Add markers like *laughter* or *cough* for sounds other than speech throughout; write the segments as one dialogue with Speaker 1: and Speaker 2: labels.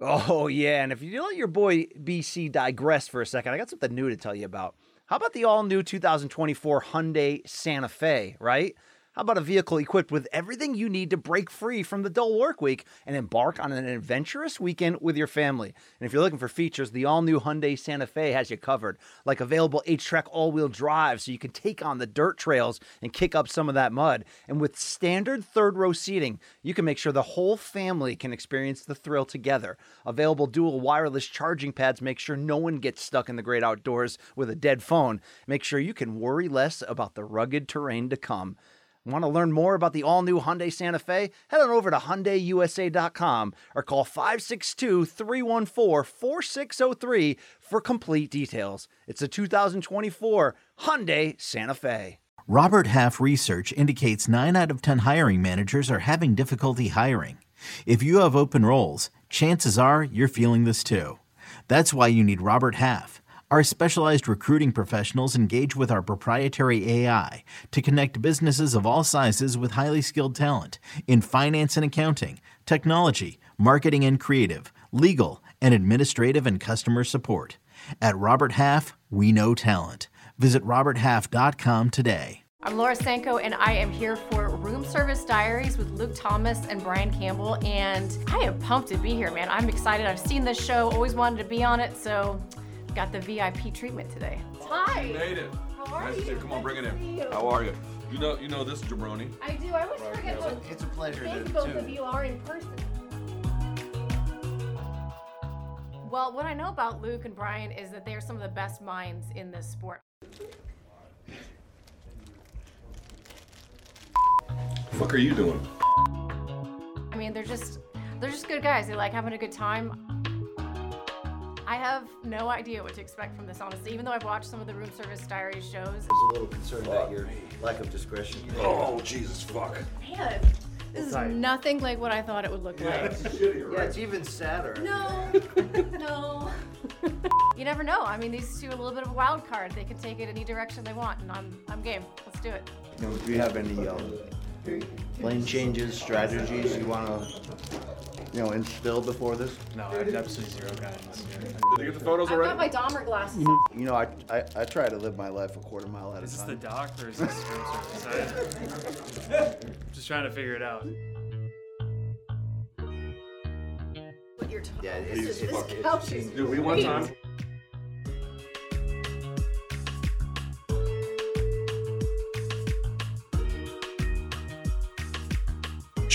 Speaker 1: Oh, yeah. And if you let your boy BC digress for a second, I got something new to tell you about. How about the all new 2024 Hyundai Santa Fe, right? How about a vehicle equipped with everything you need to break free from the dull work week and embark on an adventurous weekend with your family? And if you're looking for features, the all new Hyundai Santa Fe has you covered, like available H track all wheel drive so you can take on the dirt trails and kick up some of that mud. And with standard third row seating, you can make sure the whole family can experience the thrill together. Available dual wireless charging pads make sure no one gets stuck in the great outdoors with a dead phone. Make sure you can worry less about the rugged terrain to come. Want to learn more about the all new Hyundai Santa Fe? Head on over to HyundaiUSA.com or call 562 314 4603 for complete details. It's a 2024 Hyundai Santa Fe.
Speaker 2: Robert Half research indicates 9 out of 10 hiring managers are having difficulty hiring. If you have open roles, chances are you're feeling this too. That's why you need Robert Half. Our specialized recruiting professionals engage with our proprietary AI to connect businesses of all sizes with highly skilled talent in finance and accounting, technology, marketing and creative, legal, and administrative and customer support. At Robert Half, we know talent. Visit RobertHalf.com today.
Speaker 3: I'm Laura Sanko, and I am here for Room Service Diaries with Luke Thomas and Brian Campbell. And I am pumped to be here, man. I'm excited. I've seen this show, always wanted to be on it, so got the VIP treatment today. Hi.
Speaker 4: You made it.
Speaker 3: How are
Speaker 4: nice
Speaker 3: you?
Speaker 4: To see you. Come on, bring it in.
Speaker 3: Nice to see you.
Speaker 4: How are you? You know, you know this jabroni.
Speaker 3: I do. I always forget how
Speaker 5: It's a pleasure
Speaker 3: big
Speaker 5: to,
Speaker 3: both
Speaker 5: to
Speaker 3: of you are in person. Well, what I know about Luke and Brian is that they are some of the best minds in this sport.
Speaker 4: fuck are you doing?
Speaker 3: I mean, they're just they're just good guys. They like having a good time. I have no idea what to expect from this, honestly. Even though I've watched some of the Room Service Diaries shows.
Speaker 5: I was a little concerned about your lack of discretion.
Speaker 4: Oh Jesus, fuck.
Speaker 3: Man, this is nothing like what I thought it would look like.
Speaker 5: Yeah, it's even sadder.
Speaker 3: No, *laughs* no. you never know. I mean, these two are a little bit of a wild card. They can take it any direction they want, and I'm, I'm game. Let's do it.
Speaker 5: You know, do you have any um, lane changes, strategies you want to, you know, instilled before this?
Speaker 6: No, I have absolutely zero guidance.
Speaker 4: Did you get the photos
Speaker 3: I've
Speaker 4: already?
Speaker 3: got my Dahmer glasses.
Speaker 5: You know, I, I, I try to live my life a quarter mile at a
Speaker 6: Is this the
Speaker 5: time.
Speaker 6: dock or is this room service? I- I'm *laughs* just trying to figure it out.
Speaker 3: What you're talking
Speaker 5: Yeah,
Speaker 3: This
Speaker 5: it's,
Speaker 3: is-
Speaker 5: it's,
Speaker 3: this
Speaker 5: it's,
Speaker 3: couch is
Speaker 4: Do we one time?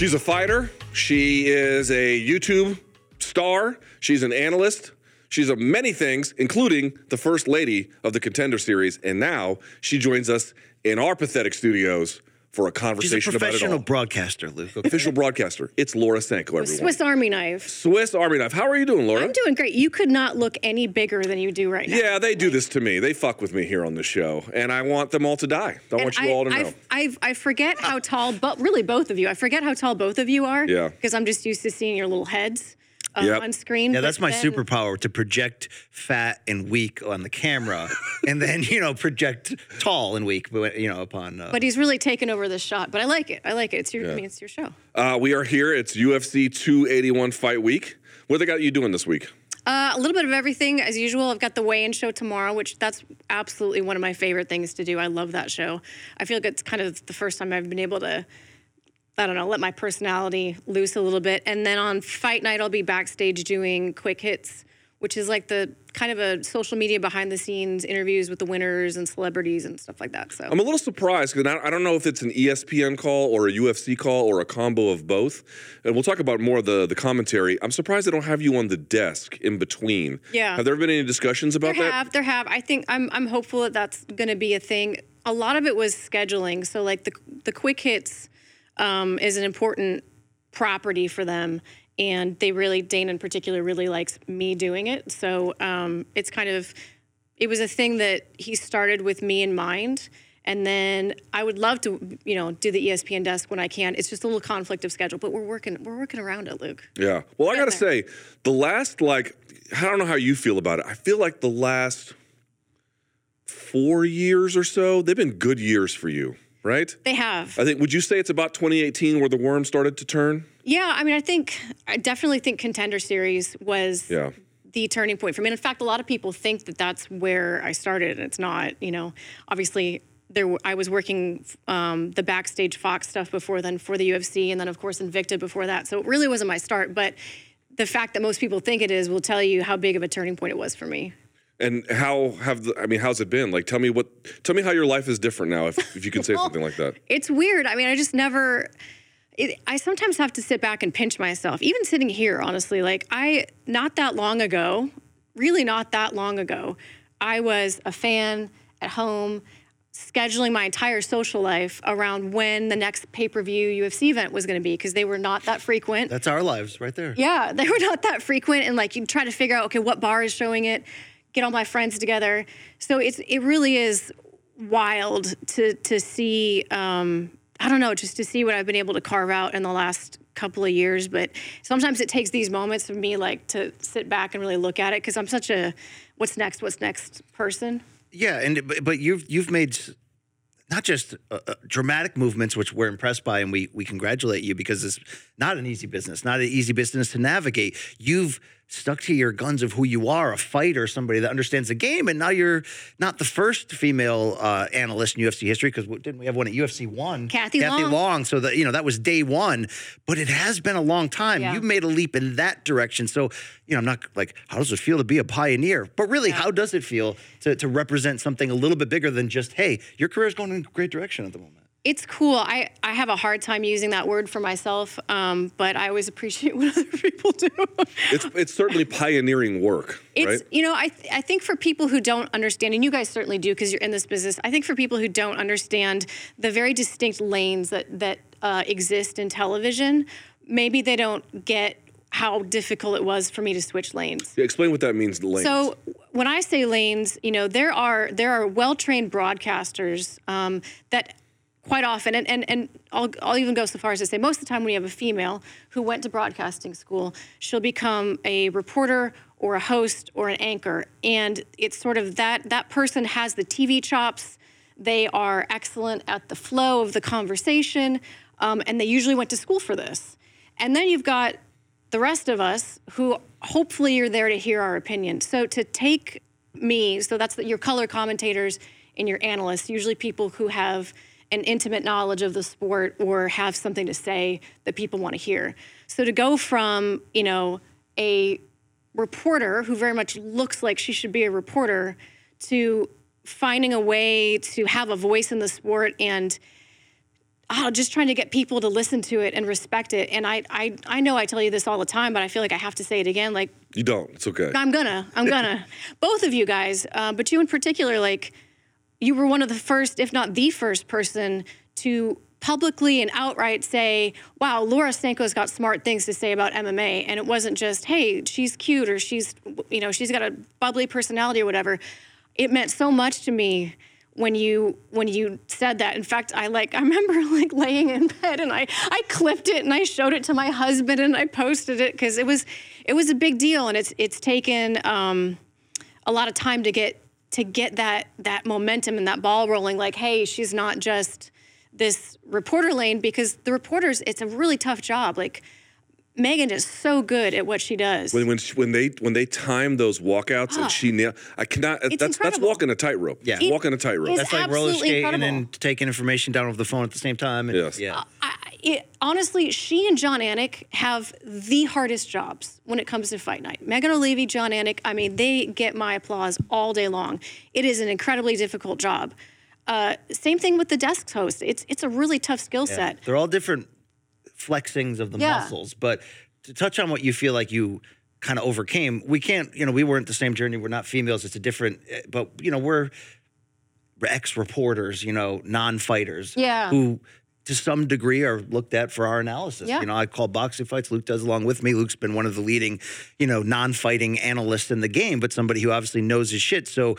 Speaker 4: She's a fighter. She is a YouTube star. She's an analyst. She's a many things, including the first lady of the Contender Series. And now she joins us in our pathetic studios for a
Speaker 7: She's a
Speaker 4: conversation about it
Speaker 7: professional
Speaker 4: all.
Speaker 7: broadcaster, Luke.
Speaker 4: Official broadcaster. It's Laura Sanko, everyone.
Speaker 8: Swiss Army knife.
Speaker 4: Swiss Army knife. How are you doing, Laura?
Speaker 8: I'm doing great. You could not look any bigger than you do right now.
Speaker 4: Yeah, they do this to me. They fuck with me here on the show, and I want them all to die. I
Speaker 8: And
Speaker 4: want you
Speaker 8: I,
Speaker 4: all to know.
Speaker 8: I, I, I forget how tall, but really both of you. I forget how tall both of you are.
Speaker 4: Yeah.
Speaker 8: Because I'm just used to seeing your little heads uh,
Speaker 4: Yep.
Speaker 8: on screen.
Speaker 7: Yeah, that's my
Speaker 8: then-
Speaker 7: superpower to project fat and weak on the camera, *laughs* and then you know project tall and weak, but you know upon. Uh,
Speaker 8: But he's really taken over this shot. But I like it. I like it. It's your. I mean, it's your show.
Speaker 4: uh, we are here. It's UFC 281 Fight Week. What they got you doing this week?
Speaker 8: Uh, a little bit of everything as usual. I've got the weigh-in show tomorrow, which that's absolutely one of my favorite things to do. I love that show. I feel like it's kind of the first time I've been able to, I don't know, let my personality loose a little bit. And then on fight night, I'll be backstage doing quick hits, which is like the kind of a social media behind the scenes interviews with the winners and celebrities and stuff like that. So
Speaker 4: I'm a little surprised because I don't know if it's an ESPN call or a UFC call or a combo of both. And we'll talk about more of the, the commentary. I'm surprised they don't have you on the desk in between.
Speaker 8: Yeah.
Speaker 4: Have there been any discussions about
Speaker 8: there
Speaker 4: that?
Speaker 8: have, there have. I think I'm I'm hopeful that that's going to be a thing. A lot of it was scheduling. So like the the quick hits um, is an important property for them, and they really Dana in particular really likes me doing it. So um, it's kind of it was a thing that he started with me in mind. And then I would love to, you know, do the ESPN desk when I can. It's just a little conflict of schedule, but we're working, we're working around it, Luke.
Speaker 4: Yeah. Well, I got to say, the last, like, I don't know how you feel about it. I feel like the last four years or so, they've been good years for you. Right?
Speaker 8: They have.
Speaker 4: I think. Would you say it's about 2018 where the worm started to turn?
Speaker 8: Yeah, I mean, I think I definitely think Contender Series was
Speaker 4: Yeah.
Speaker 8: the turning point for me. And in fact, a lot of people think that that's where I started. and It's not. You know, obviously there I was working um, the backstage Fox stuff before then for the UFC, and then of course Invicta before that. So it really wasn't my start, but the fact that most people think it is will tell you how big of a turning point it was for me.
Speaker 4: And how have the, I mean, how's it been? Like, tell me what, tell me how your life is different now, if, if you can say *laughs* something like that.
Speaker 8: It's weird. I mean, I just never. It, I sometimes have to sit back and pinch myself, even sitting here, honestly. Like, I, not that long ago, really not that long ago, I was a fan at home, scheduling my entire social life around when the next pay per view UFC event was going to be because they were not that frequent.
Speaker 1: That's our lives right there.
Speaker 8: Yeah, *laughs* they were not that frequent, and like you try to figure out, okay, what bar is showing it, get all my friends together. So it's it really is wild to to see. Um, I don't know, just to see what I've been able to carve out in the last couple of years. But sometimes it takes these moments for me, like to sit back and really look at it, because I'm such a what's next, what's next person.
Speaker 1: Yeah, and but, you've you've made not just uh, uh, dramatic movements, which we're impressed by, and we we congratulate you because it's not an easy business, not an easy business to navigate. You've stuck to your guns of who you are, a fighter, somebody that understands the game, and now you're not the first female uh, analyst in UFC history because didn't we have one at UFC one?
Speaker 8: Kathy
Speaker 1: Kathy
Speaker 8: Long.
Speaker 1: Long. So that you know that was day one, but it has been a long time.
Speaker 8: Yeah.
Speaker 1: You've made a leap in that direction. So you know, I'm not like, how does it feel to be a pioneer? But really, how does it feel to, to represent something a little bit bigger than just, hey, your career is going in a great direction at the moment?
Speaker 8: It's cool. I, I have a hard time using that word for myself, um, but I always appreciate *laughs* what other people do.
Speaker 4: It's it's certainly pioneering work,
Speaker 8: It's
Speaker 4: right?
Speaker 8: you know I th- I think for people who don't understand, and you guys certainly do because you're in this business. I think for people who don't understand the very distinct lanes that that uh, exist in television, maybe they don't get how difficult it was for me to switch lanes.
Speaker 4: Yeah, explain what that means. Lanes.
Speaker 8: So when I say lanes, you know there are there are well trained broadcasters um, that quite often, and, and, and I'll, I'll even go so far as to say most of the time when you have a female who went to broadcasting school, she'll become a reporter or a host or an anchor. And it's sort of that that person has the TV chops. They are excellent at the flow of the conversation, um, and they usually went to school for this. And then you've got the rest of us who hopefully you're there to hear our opinion. So to take me, so that's your color commentators and your analysts, usually people who have an intimate knowledge of the sport or have something to say that people want to hear. So to go from, you know, a reporter who very much looks like she should be a reporter to finding a way to have a voice in the sport and oh, just trying to get people to listen to it and respect it. And I, I, I know I tell you this all the time, but I feel like I have to say it again. Like
Speaker 4: you don't. It's okay.
Speaker 8: I'm gonna, I'm gonna. *laughs* Both of you guys, uh, but you in particular, like you were one of the first, if not the first person to publicly and outright say, wow, Laura Sanko's got smart things to say about MMA. And it wasn't just, hey, she's cute or she's, you know, she's got a bubbly personality or whatever. It meant so much to me when you when you said that. In fact, I like *laughs* I remember like laying in bed and I I clipped it and I showed it to my husband and I posted it because it was it was a big deal and it's it's taken um, a lot of time to get to get that that momentum and that ball rolling. Like, hey, she's not just this reporter lane because the reporters it's a really tough job. Like Megan is so good at what she does.
Speaker 4: When when she, when they when they time those walkouts and she nail, I cannot. That's that's
Speaker 8: incredible.
Speaker 4: walking a tightrope.
Speaker 1: Yeah.
Speaker 4: It's walking a tightrope.
Speaker 1: That's like roller skating
Speaker 8: incredible.
Speaker 1: and taking information down over the phone at the same time. And,
Speaker 4: Yes.
Speaker 1: Yeah.
Speaker 8: I, it, honestly, she and Jon Anik have the hardest jobs when it comes to fight night. Megan Olivi, Jon Anik, I mean, they get my applause all day long. It is an incredibly difficult job. Uh, same thing with the desk host. It's it's a really tough skill set.
Speaker 1: They're all different flexings of the
Speaker 8: Yeah.
Speaker 1: muscles. But to touch on what you feel like you kind of overcame, we can't, you know, we weren't the same journey. We're not females. It's a different, eh, but, you know, we're ex reporters, you know, non fighters.
Speaker 8: Yeah.
Speaker 1: Who, to some degree, are looked at for our analysis.
Speaker 8: Yeah.
Speaker 1: You know, I call boxing fights. Luke does along with me. Luke's been one of the leading, you know, non fighting analysts in the game, but somebody who obviously knows his shit. So,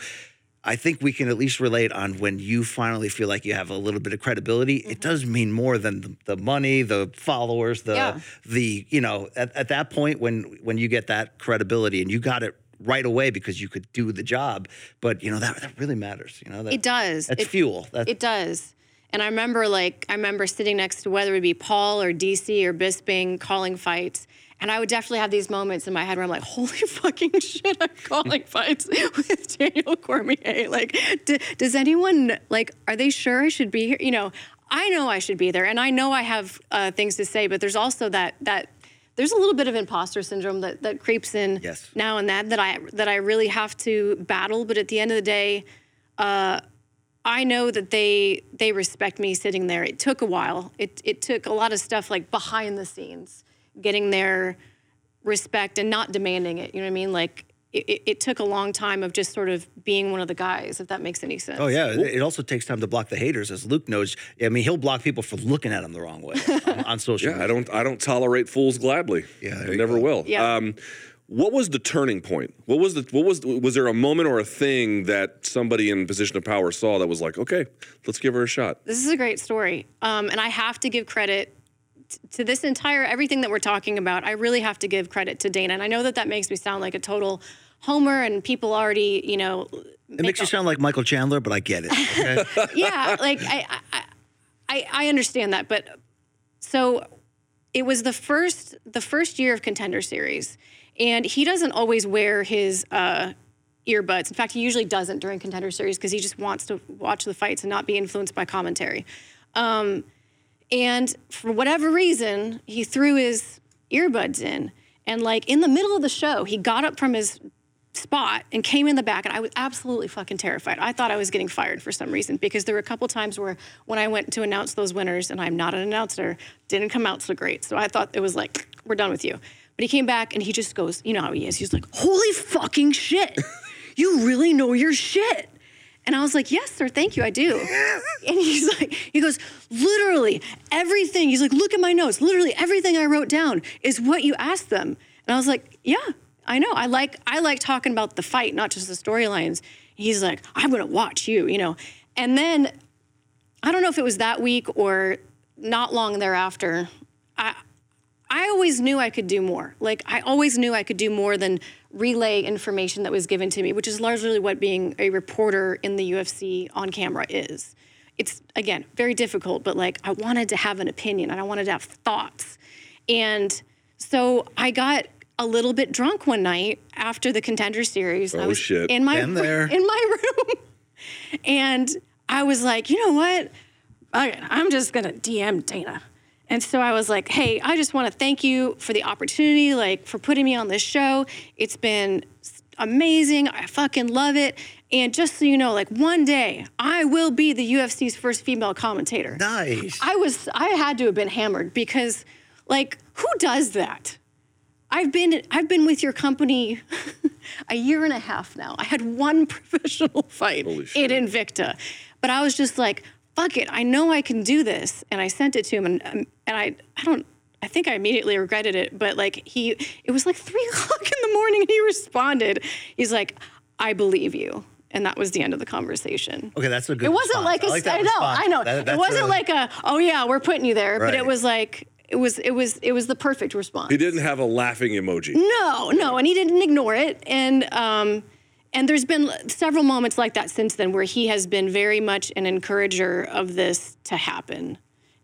Speaker 1: I think we can at least relate on when you finally feel like you have a little bit of credibility. It mm-hmm. does mean more than the, the money, the followers, the
Speaker 8: Yeah.
Speaker 1: the you know at, at that point when when you get that credibility and you got it right away because you could do the job. But you know that that really matters. You know that
Speaker 8: It does.
Speaker 1: That's
Speaker 8: It-
Speaker 1: fuel. That,
Speaker 8: It does. And I remember like I remember sitting next to whether it be Paul or DC or Bisping calling fights. And I would definitely have these moments in my head where I'm like, holy *laughs* fucking shit, I'm calling fights *laughs* with Daniel Cormier. Like, d- does anyone, like, are they sure I should be here? You know, I know I should be there and I know I have uh, things to say, but there's also that, that, there's a little bit of imposter syndrome that, that creeps in
Speaker 1: Yes.
Speaker 8: now and then that I that I really have to battle. But at the end of the day, uh, I know that they they respect me sitting there. It took a while. It it took a lot of stuff like behind the scenes, getting their respect and not demanding it. You know what I mean? Like it, it, it took a long time of just sort of being one of the guys. If that makes any sense.
Speaker 1: Oh yeah, it it also takes time to block the haters, as Luke knows. I mean, he'll block people for looking at him the wrong way on, on *laughs* social.
Speaker 4: Yeah,
Speaker 1: media.
Speaker 4: I don't I don't tolerate fools gladly.
Speaker 1: Yeah, there
Speaker 4: I
Speaker 1: you
Speaker 4: never
Speaker 1: go.
Speaker 4: will.
Speaker 8: Yeah.
Speaker 4: Um, what was the turning point? What was the what was was there a moment or a thing that somebody in position of power saw that was like, okay, let's give her a shot?
Speaker 8: This is a great story. Um, and I have to give credit t- to this entire, everything that we're talking about. I really have to give credit to Dana. And I know that that makes me sound like a total homer and people already, you know.
Speaker 1: It makes you sound like Michael Chandler, but I get it. okay? *laughs*
Speaker 8: yeah, like I, I, I, I understand that. But so it was the first, the first year of Contender Series. And he doesn't always wear his uh, earbuds. In fact, he usually doesn't during Contender Series because he just wants to watch the fights and not be influenced by commentary. Um, and for whatever reason, he threw his earbuds in. And like in the middle of the show, he got up from his spot and came in the back and I was absolutely fucking terrified. I thought I was getting fired for some reason because there were a couple times where when I went to announce those winners and I'm not an announcer, didn't come out so great. So I thought it was like, we're done with you. But he came back and he just goes, you know how he is. He's like, holy fucking shit. You really know your shit. And I was like, yes, sir, thank you, I do. *laughs* and he's like, he goes, literally everything. He's like, look at my notes. Literally everything I wrote down is what you asked them. And I was like, yeah, I know. I like I like talking about the fight, not just the storylines. He's like, I'm gonna watch you, you know. And then I don't know if it was that week or not long thereafter. I I always knew I could do more. Like I always knew I could do more than relay information that was given to me, which is largely what being a reporter in the UFC on camera is. It's again very difficult, but like I wanted to have an opinion and I wanted to have thoughts. And so I got a little bit drunk one night after the contender series. I
Speaker 4: Oh,
Speaker 8: was
Speaker 4: shit.
Speaker 8: in my
Speaker 1: Been *laughs* there.
Speaker 8: in my room. And I was like, you know what? I, I'm just gonna DM Dana. And so I was like, hey, I just want to thank you for the opportunity, like for putting me on this show. It's been amazing. I fucking love it. And just so you know, like one day I will be the UFC's first female commentator.
Speaker 1: nice.
Speaker 8: I was I had to have been hammered because like who does that? I've been I've been with your company *laughs* a year and a half now. I had one *laughs* professional fight in Invicta. But I was just like, fuck it. I know I can do this. And I sent it to him and um, and I I don't I think I immediately regretted it, but like he it was like *laughs* three o'clock in the morning and he responded. He's like, I believe you. And that was the end of the conversation.
Speaker 1: Okay, that's a good.
Speaker 8: It wasn't
Speaker 1: response.
Speaker 8: like a
Speaker 1: I like
Speaker 8: I know. I know.
Speaker 1: That-
Speaker 8: it wasn't
Speaker 1: a-
Speaker 8: like a oh yeah, we're putting you there, but it was like it was it was it was the perfect response.
Speaker 4: He didn't have a laughing emoji.
Speaker 8: No, no, and he didn't ignore it. And um, and there's been several moments like that since then where he has been very much an encourager of this to happen,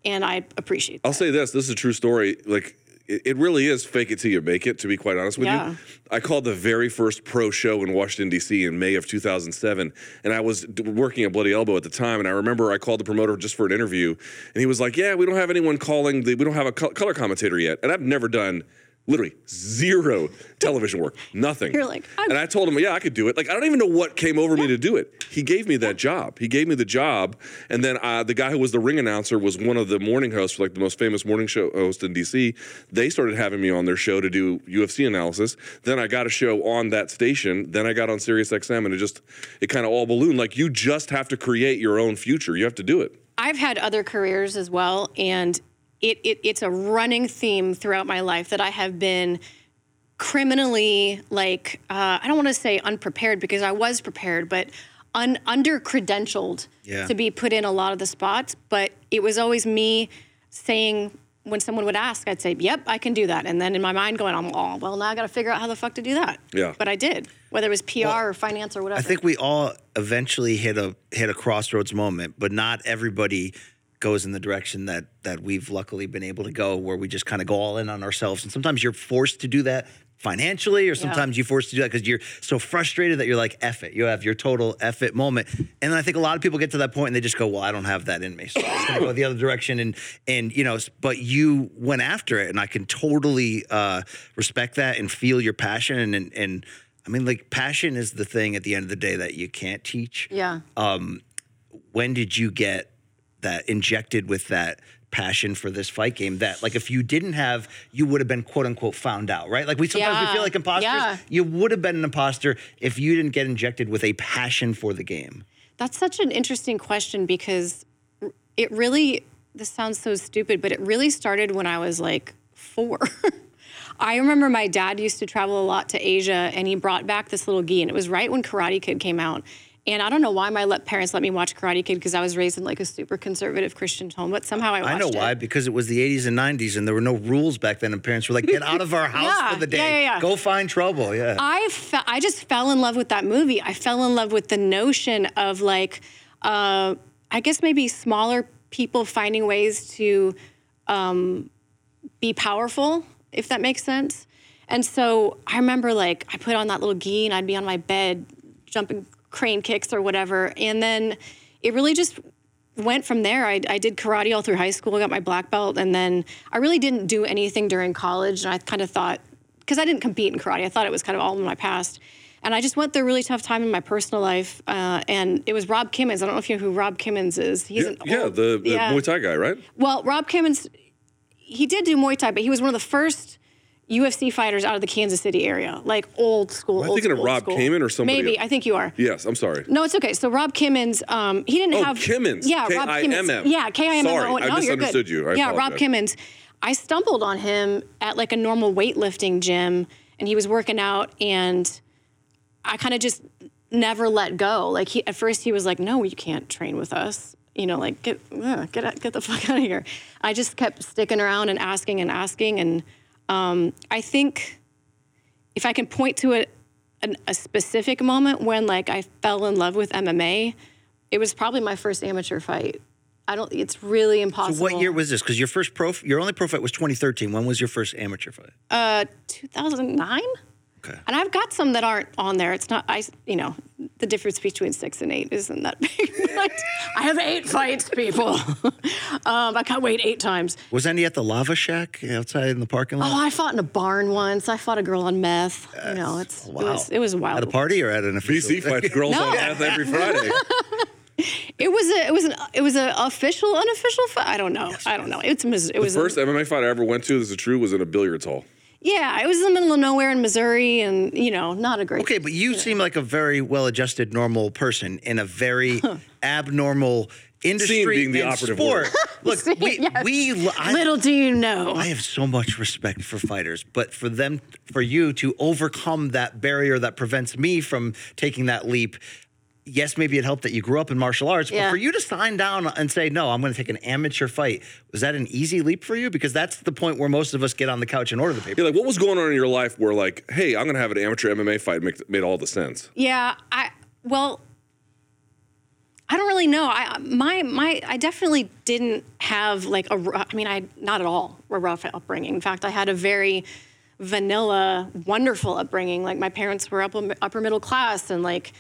Speaker 8: and I appreciate.
Speaker 4: It.
Speaker 8: I'll
Speaker 4: say this: this is a true story. Like it, it really is fake it till you make it. To be quite honest with
Speaker 8: Yeah.
Speaker 4: you, I called the very first pro show in Washington D.C. in May of 2007, and I was d- working at Bloody Elbow at the time. And I remember I called the promoter just for an interview, and he was like, "Yeah, we don't have anyone calling. The, we don't have a co- color commentator yet." And I've never done. Literally zero television work, nothing.
Speaker 8: You're like, I'm-
Speaker 4: and I told him, yeah, I could do it. Like, I don't even know what came over me to do it. He gave me that job. He gave me the job. And then uh, the guy who was the ring announcer was one of the morning hosts for like the most famous morning show host in DC. They started having me on their show to do UFC analysis. Then I got a show on that station. Then I got on Sirius XM and it just, it kind of all ballooned. Like, you just have to create your own future. You have to do it.
Speaker 8: I've had other careers as well, and it, it it's a running theme throughout my life that I have been criminally like uh, I don't want to say unprepared because I was prepared, but un, under credentialed
Speaker 1: Yeah.
Speaker 8: to be put in a lot of the spots. But it was always me saying when someone would ask, I'd say, "Yep, I can do that," and then in my mind going, "I'm oh, well, now I got to figure out how the fuck to do that."
Speaker 4: Yeah.
Speaker 8: But I did, whether it was PR or finance or whatever.
Speaker 1: I think we all eventually hit a hit a crossroads moment, but not everybody goes in the direction that that we've luckily been able to go, where we just kind of go all in on ourselves. And sometimes you're forced to do that financially, or sometimes you're forced to do that because you're so frustrated that you're like, F it. You have your total F it moment. And then I think a lot of people get to that point and they just go, Well, I don't have that in me. So I'm gonna go the other direction. And and you know, but you went after it, and I can totally uh, respect that and feel your passion and and, I mean, like passion is the thing at the end of the day that you can't teach
Speaker 8: Yeah.
Speaker 1: when did you get that injected with that passion for this fight game that like if you didn't have you would have been quote unquote found out right like we sometimes we feel like imposters
Speaker 8: yeah.
Speaker 1: you would have been an imposter if you didn't get injected with a passion for the game
Speaker 8: That's such an interesting question because it really, this sounds so stupid, but it really started when I was like four. *laughs* I remember my dad used to travel a lot to Asia and he brought back this little gi, and it was right when Karate Kid came out. And I don't know why my let parents let me watch Karate Kid because I was raised in like a super conservative Christian home, but somehow I watched it.
Speaker 1: i know
Speaker 8: it.
Speaker 1: why because it was the 80s and 90s and there were no rules back then and parents were like get out of our *laughs* house
Speaker 8: Yeah,
Speaker 1: for the day
Speaker 8: yeah, yeah, yeah.
Speaker 1: go find trouble yeah
Speaker 8: I fe- I just fell in love with that movie. I fell in love with the notion of like, uh, I guess maybe smaller people finding ways to um, be powerful, if that makes sense. And so I remember like I put on that little gi and I'd be on my bed jumping crane kicks or whatever, and then it really just went from there. I, I did karate all through high school, got my black belt, and then I really didn't do anything during college. And I kind of thought, because I didn't compete in karate, I thought it was kind of all in my past. And I just went through a really tough time in my personal life. Uh, and it was Rob Kimmons. I don't know if you know who Rob Kimmons is. He's
Speaker 4: Yeah,
Speaker 8: an
Speaker 4: yeah, the, the
Speaker 8: yeah.
Speaker 4: Muay Thai guy, right?
Speaker 8: Well, Rob Kimmons, he did do Muay Thai, but he was one of the first UFC fighters out of the Kansas City area, like old school.
Speaker 4: Am I
Speaker 8: old
Speaker 4: thinking of Rob
Speaker 8: school.
Speaker 4: Kaman or somebody
Speaker 8: Maybe
Speaker 4: else?
Speaker 8: I think you are.
Speaker 4: Yes, I'm sorry.
Speaker 8: No, it's okay. So Rob Kimmons, um, he didn't
Speaker 4: Oh,
Speaker 8: have
Speaker 4: Kimmons.
Speaker 8: Yeah, Rob
Speaker 4: K-I-M-M.
Speaker 8: Kimmons. Yeah, K I M M.
Speaker 4: Sorry,
Speaker 8: Oh,
Speaker 4: I
Speaker 8: no,
Speaker 4: misunderstood you. I
Speaker 8: yeah, Rob
Speaker 4: apologize.
Speaker 8: Kimmons. I stumbled on him at like a normal weightlifting gym, and he was working out, and I kind of just never let go. Like he, at first, he was like, "No, you can't train with us." You know, like get get get the *laughs* fuck out of here. I just kept sticking around and asking and asking, and um, I think if I can point to a, an, a specific moment when like I fell in love with MMA, it was probably my first amateur fight. I don't. It's really impossible.
Speaker 1: so what year was this because your first pro your only pro fight was 2013 when was your first amateur fight
Speaker 8: Uh, 2009.
Speaker 1: Okay.
Speaker 8: And I've got some that aren't on there. It's not. I. You know, the difference between six and eight isn't that *laughs* big. But I have eight fights, people. *laughs* um, I can't wait eight times.
Speaker 1: was any at the lava shack outside in the parking lot
Speaker 8: Oh, I fought in a barn once. I fought a girl on meth. you know, it's
Speaker 1: wow.
Speaker 8: it was it was wild.
Speaker 1: at a party or at an official
Speaker 4: BC fights girls
Speaker 8: No.
Speaker 4: on meth every *laughs* Friday.
Speaker 8: It was a it was an it was an official unofficial fight. I don't know. I don't know. It's Mis- it
Speaker 4: The
Speaker 8: was a-
Speaker 4: first MMA fight I ever went to, this is true, was in a billiards hall.
Speaker 8: Yeah. It was in the middle of nowhere in Missouri, and you know, not a great.
Speaker 1: Okay, but you seem like a very well-adjusted, normal person in a very *laughs* abnormal industry
Speaker 4: being the
Speaker 1: and
Speaker 4: operative
Speaker 1: sport.
Speaker 4: word. *laughs*
Speaker 1: Look, *laughs* we
Speaker 8: Yes.
Speaker 1: we I,
Speaker 8: Little do you know.
Speaker 1: I have so much respect for fighters, but for them, for you to overcome that barrier that prevents me from taking that leap. Yes, maybe it helped that you grew up in martial arts, but for you to sign down and say, no, I'm going to take an amateur fight, was that an easy leap for you? Because that's the point where most of us get on the couch and order the paper.
Speaker 4: Yeah, like what was going on in your life where like, hey, I'm gonna have an amateur MMA fight make, made all the sense.
Speaker 8: Yeah, I well, I don't really know. I my my I definitely didn't have like a. I ru- I mean, I not at all a rough upbringing. In fact, I had a very vanilla, wonderful upbringing. Like my parents were upper upper middle class, and like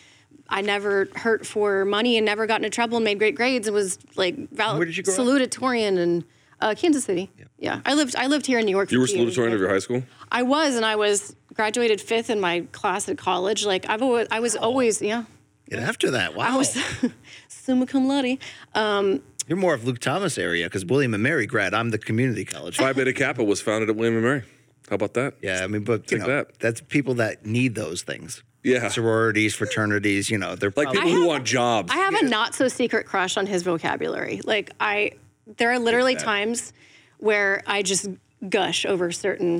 Speaker 8: I never hurt for money and never got into trouble and made great grades and was like val-
Speaker 1: Where did you grow up?
Speaker 8: salutatorian in uh, Kansas City. Yeah. I lived I lived here in New York.
Speaker 4: You were
Speaker 8: two
Speaker 4: salutatorian of your high school?
Speaker 8: I was, and I was graduated fifth in my class at college. Like I've always, I was always, yeah,
Speaker 1: And after that, wow.
Speaker 8: I was *laughs* summa cum laude. Um,
Speaker 1: You're more of Luke Thomas area because William and Mary grad. I'm the community college.
Speaker 4: Phi Beta Kappa was founded at William and Mary. How about that?
Speaker 1: Yeah, I mean, but you
Speaker 4: Take
Speaker 1: know,
Speaker 4: that.
Speaker 1: that's people that need those things.
Speaker 4: Yeah.
Speaker 1: sororities, fraternities. You know, they're
Speaker 4: Like people
Speaker 8: I
Speaker 4: who want jobs.
Speaker 8: I have a not so secret crush on his vocabulary. Like I, there are literally times where I just gush over certain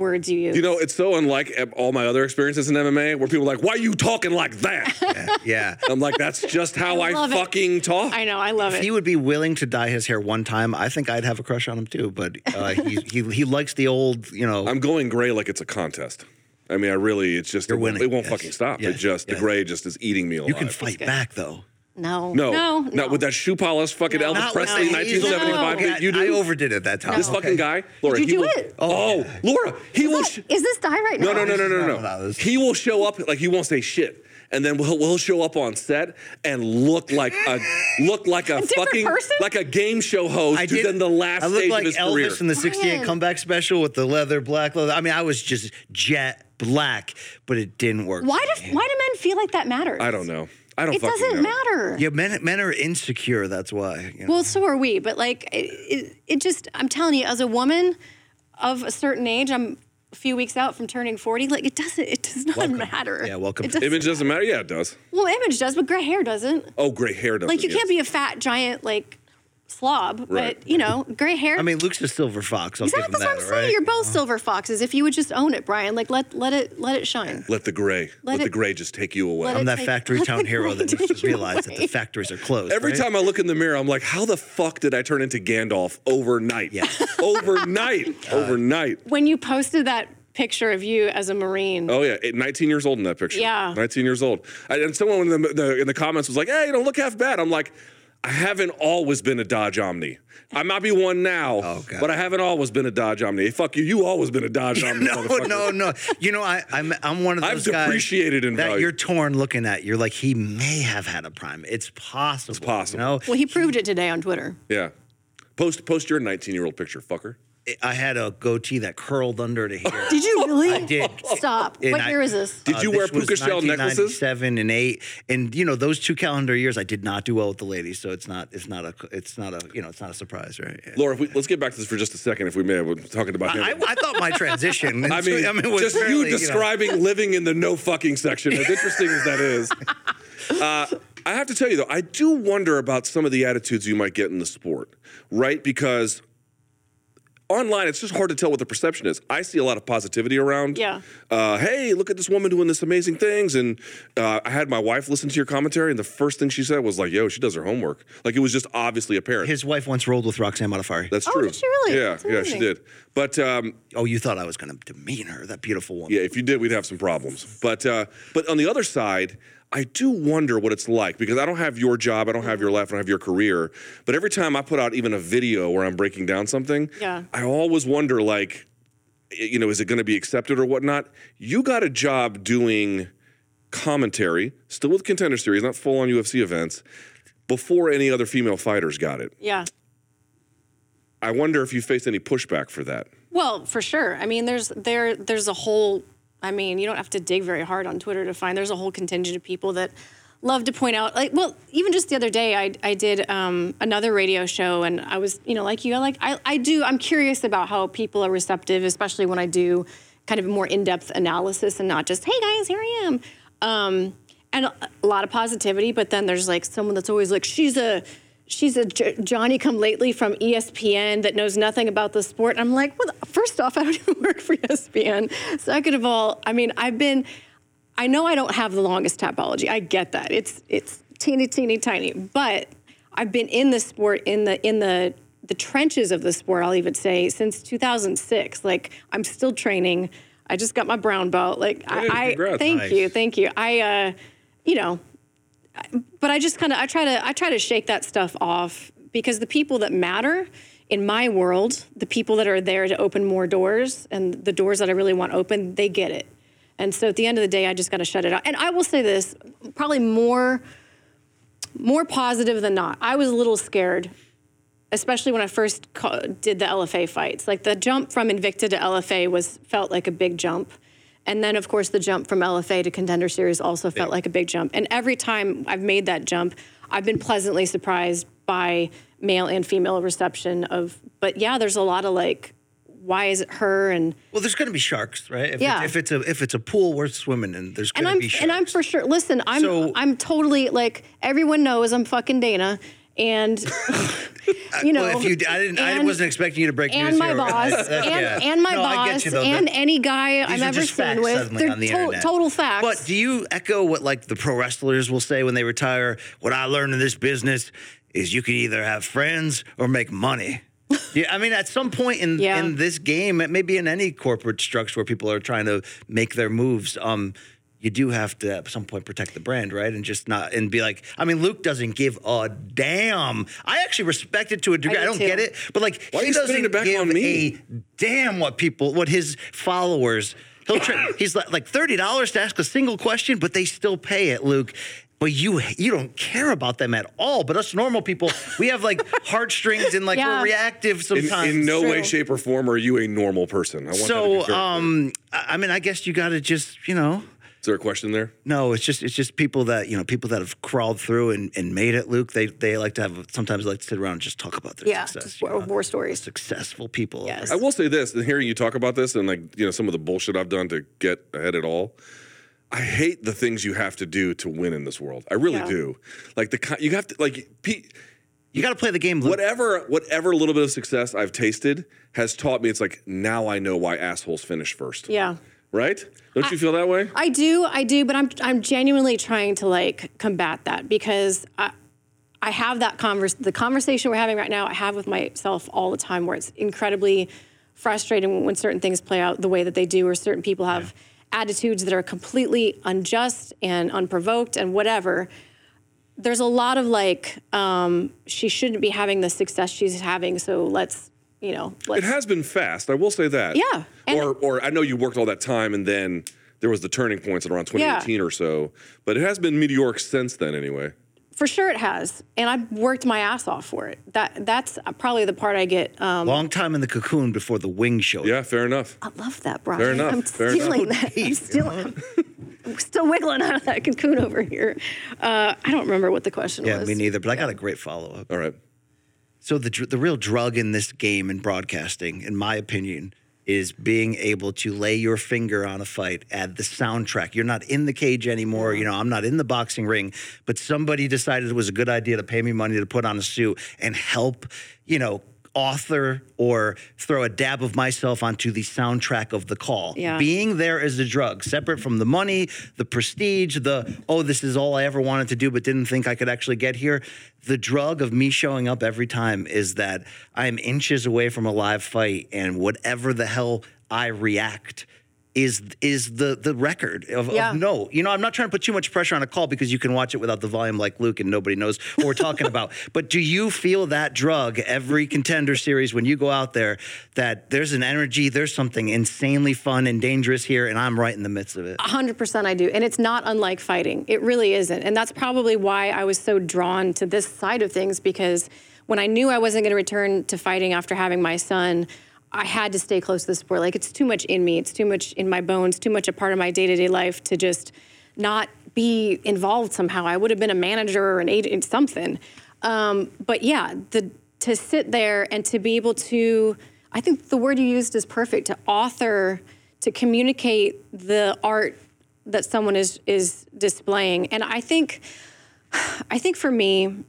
Speaker 8: words you use.
Speaker 4: you know, it's so unlike all my other experiences in MMA where people are like, why are you talking like that? *laughs*
Speaker 1: yeah.
Speaker 4: I'm like, that's just how I,
Speaker 8: love it.
Speaker 4: fucking talk.
Speaker 8: I know, I love it.
Speaker 1: If
Speaker 8: it.
Speaker 1: he would be willing to dye his hair one time, I think I'd have a crush on him too. But uh, he, he he likes the old, you know.
Speaker 4: I'm going gray like it's a contest. I mean, I really, it's just,
Speaker 1: You're
Speaker 4: it, won't-
Speaker 1: winning,
Speaker 4: it won't
Speaker 1: yes.
Speaker 4: fucking stop.
Speaker 1: Yes,
Speaker 4: It just,
Speaker 1: yes.
Speaker 4: the gray just is eating me alive.
Speaker 1: you can fight back though.
Speaker 8: No.
Speaker 4: No,
Speaker 8: No.
Speaker 4: not with that shoe polish, fucking
Speaker 8: No.
Speaker 4: Elvis
Speaker 8: Not
Speaker 4: Presley,
Speaker 8: with-
Speaker 4: 1975.
Speaker 8: No.
Speaker 4: that You do.
Speaker 1: I overdid it that time.
Speaker 4: this fucking guy, Laura.
Speaker 8: Did
Speaker 4: he
Speaker 8: you do
Speaker 4: will,
Speaker 8: it?
Speaker 4: Oh, oh Laura, he will.
Speaker 8: Is
Speaker 4: sh-
Speaker 8: that- is this dye right
Speaker 4: no,
Speaker 8: now?
Speaker 4: no, no, no, no,
Speaker 1: No,
Speaker 4: no.
Speaker 1: no,
Speaker 4: He will show up like he won't say shit, and then we'll, we'll show up on set and look like a look like a,
Speaker 8: different
Speaker 4: fucking
Speaker 8: person?
Speaker 4: like a game show host.
Speaker 1: I
Speaker 4: who's
Speaker 1: did
Speaker 4: in the last
Speaker 1: I looked
Speaker 4: stage
Speaker 1: like
Speaker 4: of his
Speaker 1: Elvis
Speaker 4: career.
Speaker 1: in the '68
Speaker 8: Brian.
Speaker 1: comeback special with the leather, black leather. I mean, I was just jet black, but it didn't work.
Speaker 8: Why do why do men feel like that matters?
Speaker 4: I don't know. I don't.
Speaker 8: It
Speaker 4: fucking
Speaker 8: doesn't
Speaker 4: know.
Speaker 8: matter.
Speaker 1: Yeah, men men are insecure. That's why. you know.
Speaker 8: Well, so are we. But like, it, it, it just, I'm telling you, as a woman of a certain age, I'm a few weeks out from turning 40. Like, it doesn't, it does not
Speaker 1: Welcome.
Speaker 8: matter.
Speaker 1: Yeah, welcome.
Speaker 8: It doesn't-
Speaker 4: Image doesn't matter. Yeah, it does.
Speaker 8: well, image does, but gray hair doesn't.
Speaker 4: Oh, gray hair doesn't.
Speaker 8: Like, you
Speaker 4: yes.
Speaker 8: can't be a fat, giant, like, slob.
Speaker 4: Right.
Speaker 8: But, you know, gray hair.
Speaker 1: I mean, Luke's a silver fox. I'll
Speaker 8: exactly.
Speaker 1: give him
Speaker 8: That's what. I'm saying. You're both silver foxes. If you would just own it, Brian, like, let, let it, let it shine.
Speaker 4: Let the gray. Let, the
Speaker 8: it-
Speaker 4: gray just take you away.
Speaker 1: I'm that
Speaker 8: take-
Speaker 1: factory town hero that
Speaker 8: just
Speaker 1: realized to
Speaker 8: take you
Speaker 1: realize that the factories are closed.
Speaker 4: Every
Speaker 1: right?
Speaker 4: time I look in the mirror, I'm like, how the fuck did I turn into Gandalf overnight?
Speaker 1: Yeah. *laughs*
Speaker 4: overnight. *laughs* overnight.
Speaker 8: When you posted that picture of you as a Marine,
Speaker 4: Oh yeah, 19 years old in that picture.
Speaker 8: Yeah.
Speaker 4: 19 years old. And someone in the, the in the comments was like, "Hey, you don't look half bad." I'm like, I haven't always been a Dodge Omni. I might be one now,
Speaker 1: Oh,
Speaker 4: but I haven't always been a Dodge Omni. Hey, fuck you. You always been a Dodge Omni. *laughs*
Speaker 1: no, no, no. You know, I, I'm I'm one of those
Speaker 4: I've
Speaker 1: those guys
Speaker 4: depreciated in
Speaker 1: that
Speaker 4: value.
Speaker 1: you're torn looking at. You're like, he may have had a prime. It's possible. It's
Speaker 4: possible.
Speaker 1: You know?
Speaker 8: well, he proved it today on Twitter.
Speaker 4: Yeah. Post post your 19 year old picture, fucker.
Speaker 1: I had a goatee that curled under to here.
Speaker 8: Did you really?
Speaker 1: I did.
Speaker 8: Stop.
Speaker 1: And
Speaker 8: what
Speaker 1: I-
Speaker 8: year is this?
Speaker 4: Did you wear
Speaker 1: this was
Speaker 4: puka shell necklaces?
Speaker 1: 1997 and eight, and you know those two calendar years, I did not do well with the ladies, so it's not, it's not a, it's not a, you know, it's not a surprise, right? Yeah.
Speaker 4: Laura, if we, let's get back to this for just a second, if we may. We're talking about him.
Speaker 1: I, I thought my transition. *laughs*
Speaker 4: I mean,
Speaker 1: was
Speaker 4: just
Speaker 1: fairly,
Speaker 4: you
Speaker 1: know-
Speaker 4: describing living in the no fucking section, as interesting as that is. *laughs* Uh, I have to tell you, though, I do wonder about some of the attitudes you might get in the sport, right? Because online, it's just hard to tell what the perception is. I see a lot of positivity around.
Speaker 8: Yeah.
Speaker 4: Uh, hey, look at this woman doing this amazing things. And uh, I had my wife listen to your commentary, and the first thing she said was like, yo, she does her homework. Like, it was just obviously apparent.
Speaker 1: His wife once rolled with Roxanne Modafferi.
Speaker 4: That's
Speaker 8: Oh,
Speaker 4: true.
Speaker 8: did she really?
Speaker 4: Yeah,
Speaker 8: That's
Speaker 4: yeah, she
Speaker 8: amazing.
Speaker 4: did. But um,
Speaker 1: oh, you thought I was going to demean her, that beautiful woman.
Speaker 4: yeah, if you did, we'd have some problems. But uh, but on the other side, I do wonder what it's like because I don't have your job, I don't have mm-hmm. your life, I don't have your career. But every time I put out even a video where I'm breaking down something,
Speaker 8: Yeah.
Speaker 4: I always wonder like, you know, is it going to be accepted or whatnot? You got a job doing commentary, still with Contender Series, not full on UFC events, before any other female fighters got it.
Speaker 8: Yeah.
Speaker 4: I wonder if you faced any pushback for that.
Speaker 8: Well, for sure. I mean, there's there there's a whole. I mean, you don't have to dig very hard on Twitter to find. There's a whole contingent of people that love to point out. Like, well, even just the other day, I I did um, another radio show, and I was, you know, like you, I like I I do. I'm curious about how people are receptive, especially when I do kind of more in-depth analysis and not just, hey guys, here I am. Um, and a, a lot of positivity, but then there's like someone that's always like, she's a she's a J- Johnny come lately from ESPN that knows nothing about the sport. And I'm like, well, first off, I don't *laughs* even work for ESPN. Second of all, I mean, I've been, I know I don't have the longest tapology. I get that. It's it's teeny, teeny, tiny. But I've been in the sport in the in the the trenches of the sport. I'll even say since 2006. Like I'm still training. I just got my brown belt. Like
Speaker 4: Hey,
Speaker 8: I, I thank
Speaker 1: Nice.
Speaker 8: you, thank you. I, uh, you know, but I just kind of I try to I try to shake that stuff off because the people that matter in my world, the people that are there to open more doors and the doors that I really want open, they get it. And so at the end of the day, I just got to shut it out. And I will say this, probably more more positive than not. I was a little scared, especially when I first did the LFA fights. Like the jump from Invicta to LFA was felt like a big jump. And then, of course, the jump from LFA to Contender Series also felt like a big jump. And every time I've made that jump, I've been pleasantly surprised by male and female reception of. But yeah, there's a lot of like, why is it her? And
Speaker 1: Well, there's going to be sharks, right? If,
Speaker 8: Yeah.
Speaker 1: it's, if it's a if it's a pool worth swimming in, there's going to be sharks.
Speaker 8: and I'm for sure. Listen, I'm
Speaker 1: So-
Speaker 8: I'm totally like everyone knows I'm fucking Dana, and *laughs* you know.
Speaker 1: well, if you, I didn't, I
Speaker 8: and-
Speaker 1: wasn't expecting you to break
Speaker 8: and
Speaker 1: news
Speaker 8: my boss, *laughs* and,
Speaker 1: yeah.
Speaker 8: and my
Speaker 1: No,
Speaker 8: boss,
Speaker 1: you, though.
Speaker 8: and any guy I've ever seen
Speaker 1: facts
Speaker 8: with they're
Speaker 1: the
Speaker 8: to- total facts.
Speaker 1: But do you echo what like the pro wrestlers will say when they retire? What I learned in this business is you can either have friends or make money. *laughs* yeah, I mean, at some point in
Speaker 8: Yeah.
Speaker 1: in this game, maybe in any corporate structure where people are trying to make their moves, um, you do have to at some point protect the brand, right? And just not and be like, I mean, Luke doesn't give a damn. I actually respect it to a degree. I,
Speaker 8: do
Speaker 1: don't
Speaker 8: too.
Speaker 1: get it, but like
Speaker 4: Why
Speaker 1: he doesn't
Speaker 4: it back
Speaker 1: give
Speaker 4: on me?
Speaker 1: a damn what people, what his followers. He'll try, *coughs* he's like like thirty dollars to ask a single question, but they still pay it, Luke. But you you don't care about them at all. But us normal people, we have like *laughs* heartstrings and like
Speaker 8: Yeah.
Speaker 1: we're reactive sometimes.
Speaker 4: in no way, shape, or form are you a normal person. I want that to be
Speaker 1: so um, I I mean, I guess you got to just you know.
Speaker 4: Is there a question there?
Speaker 1: No, it's just it's just people that you know people that have crawled through and, and made it. Luke, they they like to have sometimes like to sit around and just talk about their
Speaker 8: Yeah,
Speaker 1: success.
Speaker 8: just
Speaker 1: you
Speaker 8: war,
Speaker 1: know?
Speaker 8: war stories.
Speaker 1: Successful people.
Speaker 8: Yes.
Speaker 4: I will say this, and hearing you talk about this and like, you know, some of the bullshit I've done to get ahead at all. I hate the things you have to do to win in this world. I really
Speaker 8: Yeah.
Speaker 4: do. Like the you have to like pe-
Speaker 1: You got to play the game. Luke.
Speaker 4: whatever whatever little bit of success I've tasted has taught me it's like now I know why assholes finish first.
Speaker 8: Yeah.
Speaker 4: Right? Don't you feel that way?
Speaker 8: I do, I do, but I'm I'm genuinely trying to like combat that because I I have that converse the conversation we're having right now I have with myself all the time where it's incredibly frustrating when certain things play out the way that they do or certain people have attitudes that are completely unjust and unprovoked and whatever. There's a lot of like um, she shouldn't be having the success she's having, so let's you know let's
Speaker 4: It has been fast. I will say that.
Speaker 8: Yeah, and-
Speaker 4: Or or I know you worked all that time and then there was the turning points at around 2018 or so, but it has been meteoric since then anyway.
Speaker 8: For sure, it has, and I've worked my ass off for it. That that's probably the part I get. Um,
Speaker 1: Long time in the cocoon before the wing showed.
Speaker 4: Yeah, fair enough.
Speaker 8: I love that, Brian.
Speaker 4: Fair enough,
Speaker 8: I'm
Speaker 4: fair
Speaker 8: stealing
Speaker 4: enough.
Speaker 8: that. I'm still, I'm still wiggling out of that cocoon over here. Uh, I don't remember what the question
Speaker 1: Yeah,
Speaker 8: was.
Speaker 1: Yeah, me neither. But I got a great follow up.
Speaker 4: All right.
Speaker 1: So the the real drug in this game in broadcasting, in my opinion, is being able to lay your finger on a fight, add the soundtrack. You're not in the cage anymore. You know, I'm not in the boxing ring, but somebody decided it was a good idea to pay me money to put on a suit and help, you know, author or throw a dab of myself onto the soundtrack of the call.
Speaker 8: Yeah.
Speaker 1: Being there is a drug, separate from the money, the prestige, the oh, this is all I ever wanted to do, but didn't think I could actually get here. The drug of me showing up every time is that I'm inches away from a live fight, and whatever the hell I react is is the the record of,
Speaker 8: Yeah.
Speaker 1: of no. You know, I'm not trying to put too much pressure on a call because you can watch it without the volume like Luke and nobody knows what we're talking about. *laughs* But do you feel that drug every contender series when you go out there that there's an energy, there's something insanely fun and dangerous here, and I'm right in the midst of it?
Speaker 8: 100% I do. And it's not unlike fighting. It really isn't. And that's probably why I was so drawn to this side of things because when I knew I wasn't going to return to fighting after having my son, I had to stay close to the sport. Like it's too much in me, it's too much in my bones, too much a part of my day to day life to just not be involved somehow. I would have been a manager or an agent, something. Um, but yeah, the to sit there and to be able to, I think the word you used is perfect to author, to communicate the art that someone is is displaying. And I think, I think for me,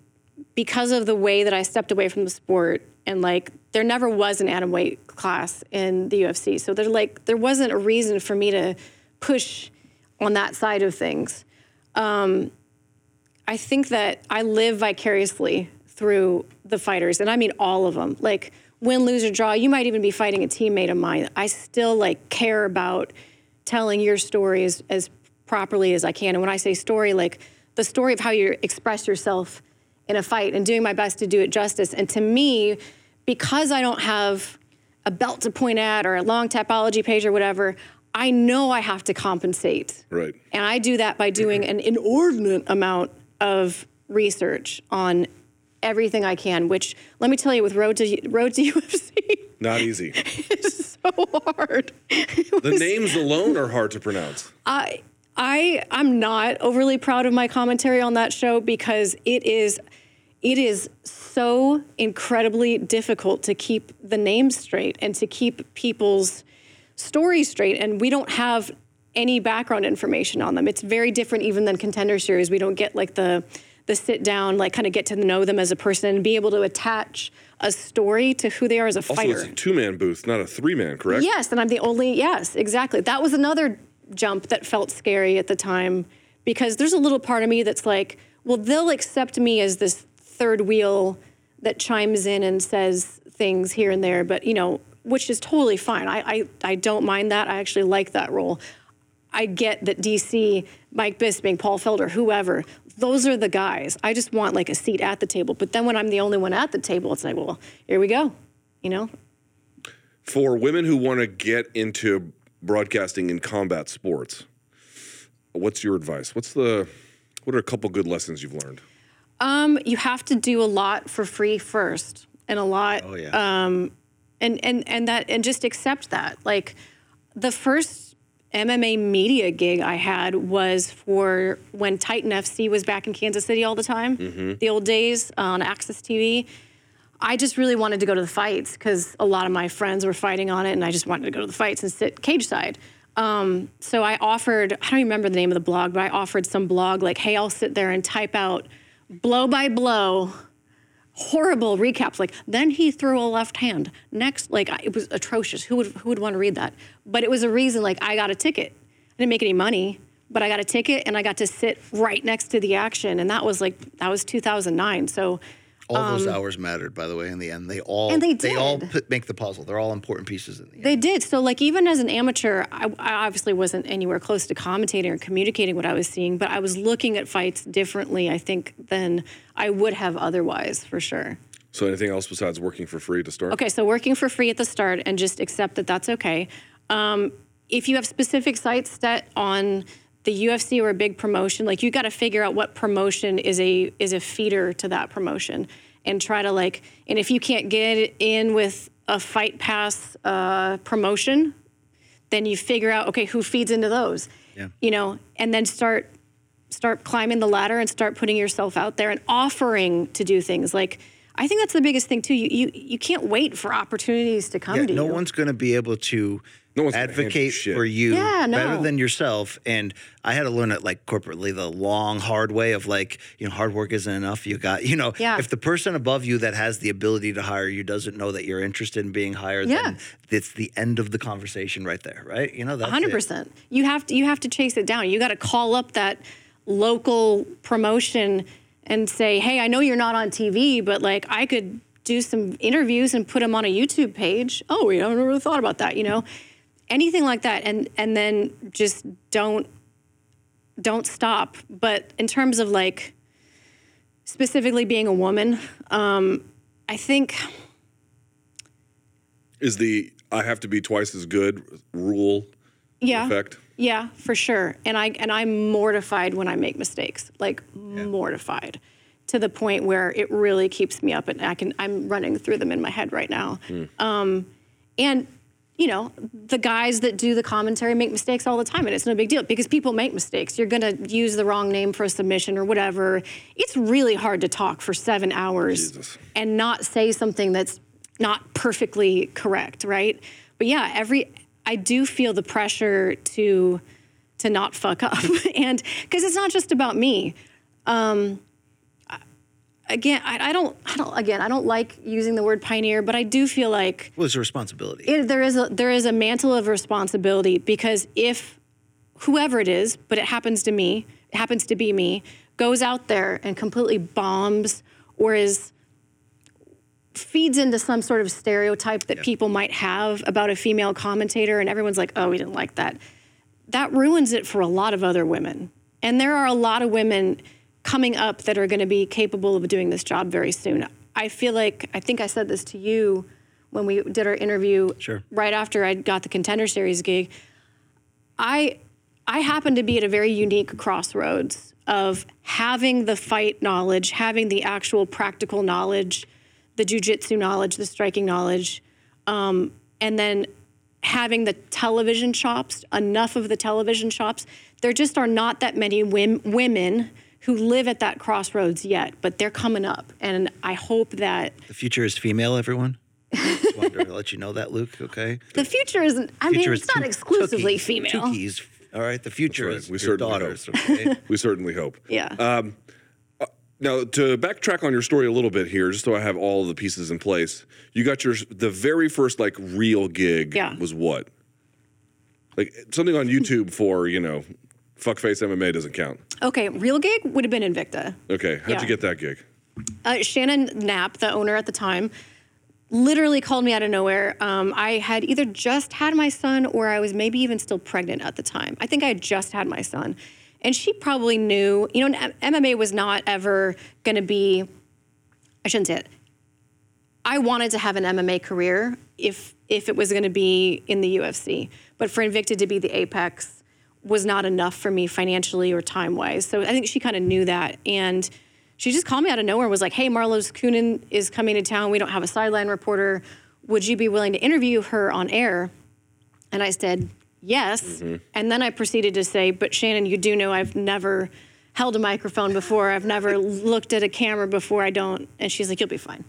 Speaker 8: because of the way that I stepped away from the sport and like there never was an atom weight class in the UFC. So there's like there wasn't a reason for me to push on that side of things. Um, I think that I live vicariously through the fighters, and I mean all of them. Like win, lose, or draw, you might even be fighting a teammate of mine. I still like care about telling your story as, as properly as I can. And when I say story, like the story of how you express yourself in a fight and doing my best to do it justice. And to me, because I don't have a belt to point at or a long tapology page or whatever, I know I have to compensate.
Speaker 4: Right.
Speaker 8: And I do that by doing an inordinate amount of research on everything I can, which let me tell you, with Road to Road to *laughs* UFC,
Speaker 4: Not easy. *laughs*
Speaker 8: it's so hard. It *laughs*
Speaker 4: The
Speaker 8: was-
Speaker 4: names alone are hard to pronounce.
Speaker 8: I I I'm not overly proud of my commentary on that show because it is it is so incredibly difficult to keep the names straight and to keep people's stories straight and we don't have any background information on them. It's very different even than contender series. We don't get like the the sit down, like kind of get to know them as a person and be able to attach a story to who they are as a
Speaker 4: Also,
Speaker 8: fighter.
Speaker 4: it's a two man booth, not a three man, correct?
Speaker 8: Yes, and I'm the only, yes, exactly. That was another jump that felt scary at the time because there's a little part of me that's like, well, they'll accept me as this third wheel that chimes in and says things here and there, but you know, which is totally fine. I, I, I don't mind that. I actually like that role. I get that DC, Mike Bisping, Paul Felder, whoever, those are the guys. I just want like a seat at the table. But then when I'm the only one at the table, it's like, well, here we go. You know?
Speaker 4: For women who want to get into broadcasting in combat sports, what's your advice? What's the what are a couple good lessons you've learned?
Speaker 8: Um, you have to do a lot for free first, and a lot.
Speaker 1: Oh, yeah.
Speaker 8: Um, and and and that and just accept that. Like the first MMA media gig I had was for when Titan FC was back in Kansas City all the time, the old days on AXS TV. I just really wanted to go to the fights because a lot of my friends were fighting on it, and I just wanted to go to the fights and sit cage side. Um, so I offered, I don't remember the name of the blog, but I offered some blog like, hey, I'll sit there and type out blow by blow horrible recaps. Like then he threw a left hand. Next like it was atrocious. Who would who would want to read that? But it was a reason like i got a ticket. I didn't make any money but i got a ticket and i got to sit right next to the action. And that was like that was 2009 so
Speaker 1: All those hours mattered, by the way, in the end. They all
Speaker 8: Um, And they
Speaker 1: all put, make the puzzle. They're all important pieces in the end.
Speaker 8: They did. So, like, even as an amateur, I, I obviously wasn't anywhere close to commentating or communicating what I was seeing, but I was looking at fights differently, I think, than I would have otherwise, for sure.
Speaker 4: So anything else besides working for free to start?
Speaker 8: Okay, so working for free at the start and just accept that that's okay. Um, if you have specific sites set on the UFC or a big promotion, like you got to figure out what promotion is a is a feeder to that promotion, and try to like. And if you can't get in with a Fight Pass uh, promotion, then you figure out okay who feeds into those.
Speaker 1: Yeah.
Speaker 8: You know, and then start start climbing the ladder and start putting yourself out there and offering to do things like. I think that's the biggest thing too. You you, you can't wait for opportunities to come
Speaker 1: Yeah,
Speaker 8: to
Speaker 1: no
Speaker 8: you.
Speaker 1: No one's going to be able to
Speaker 4: No one's gonna hand you
Speaker 1: advocate
Speaker 4: shit.
Speaker 1: for you
Speaker 8: Yeah, no.
Speaker 1: better than yourself. And I had to learn it like corporately, the long, hard way of like, you know, hard work isn't enough. You got, you know,
Speaker 8: Yeah.
Speaker 1: if the person above you that has the ability to hire you doesn't know that you're interested in being hired,
Speaker 8: Yeah.
Speaker 1: then it's the end of the conversation right there, right? You know, that's
Speaker 8: hundred
Speaker 1: it.
Speaker 8: percent. You have to you have to chase it down. You got to call up that local promotion and say, "Hey, I know you're not on TV, but like I could do some interviews and put them on a YouTube page." Oh, we haven't really thought about that. You know, anything like that, and and then just don't don't stop. But in terms of like specifically being a woman, um, I think
Speaker 4: Is the I have to be twice as good rule
Speaker 8: yeah.
Speaker 4: effect?
Speaker 8: Yeah, for sure. And I and I'm mortified when I make mistakes, like mortified, to the point where it really keeps me up, and I can I'm running through them in my head right now. Um, and you know, the guys that do the commentary make mistakes all the time, and it's no big deal because people make mistakes. You're gonna use the wrong name for a submission or whatever. It's really hard to talk for seven hours
Speaker 4: Jesus.
Speaker 8: and not say something that's not perfectly correct, right? But yeah, every I do feel the pressure to to not fuck up, *laughs* and because it's not just about me. Um, again, I, I don't, I don't. Again, I don't like using the word pioneer, but I do feel like
Speaker 1: Well, it's a responsibility.
Speaker 8: it, there is a there is a mantle of responsibility because if whoever it is, but it happens to me, it happens to be me, goes out there and completely bombs or is feeds into some sort of stereotype that people might have about a female commentator and everyone's like, "Oh, we didn't like that." That ruins it for a lot of other women. And there are a lot of women coming up that are going to be capable of doing this job very soon. I feel like I think I said this to you when we did our interview
Speaker 1: Sure.
Speaker 8: right after I got the contender series gig. I I happen to be at a very unique crossroads of having the fight knowledge, having the actual practical knowledge, the jujitsu knowledge, the striking knowledge, um, and then having the television chops, enough of the television chops. There just are not that many wim- women who live at that crossroads yet, but they're coming up, and I hope that
Speaker 1: The future is female, everyone. Just wanted to *laughs* let you know that, Luke. Okay.
Speaker 8: the future isn't. I mean, it's not
Speaker 1: two-
Speaker 8: exclusively
Speaker 1: Tookies.
Speaker 8: female.
Speaker 1: Tookies. All right. The future
Speaker 4: right.
Speaker 1: is
Speaker 4: We
Speaker 1: your
Speaker 4: certainly
Speaker 1: daughters.
Speaker 4: hope.
Speaker 1: Okay. *laughs*
Speaker 4: We certainly hope.
Speaker 8: Yeah.
Speaker 4: Um, uh, now, to backtrack on your story a little bit here, just so I have all of the pieces in place, you got your the very first like real gig
Speaker 8: Yeah.
Speaker 4: was what? Like something on YouTube for you know, fuckface MMA doesn't count.
Speaker 8: Okay, real gig would have been Invicta.
Speaker 4: Okay, how'd
Speaker 8: Yeah.
Speaker 4: you get that gig?
Speaker 8: Uh, Shannon Knapp, the owner at the time, literally called me out of nowhere. Um, I had either just had my son or I was maybe even still pregnant at the time. I think I had just had my son. And she probably knew, you know, MMA was not ever going to be, I shouldn't say it. I wanted to have an MMA career if if it was going to be in the UFC. But for Invicta to be the apex was not enough for me financially or time wise. So I think she kind of knew that. And she just called me out of nowhere and was like, hey, Marloes Coenen is coming to town. We don't have a sideline reporter. Would you be willing to interview her on air? And I said, yes. Mm-hmm. And then I proceeded to say, but Shannon, you do know I've never held a microphone before. I've never *laughs* looked at a camera before. I don't. And she's like, you'll be fine.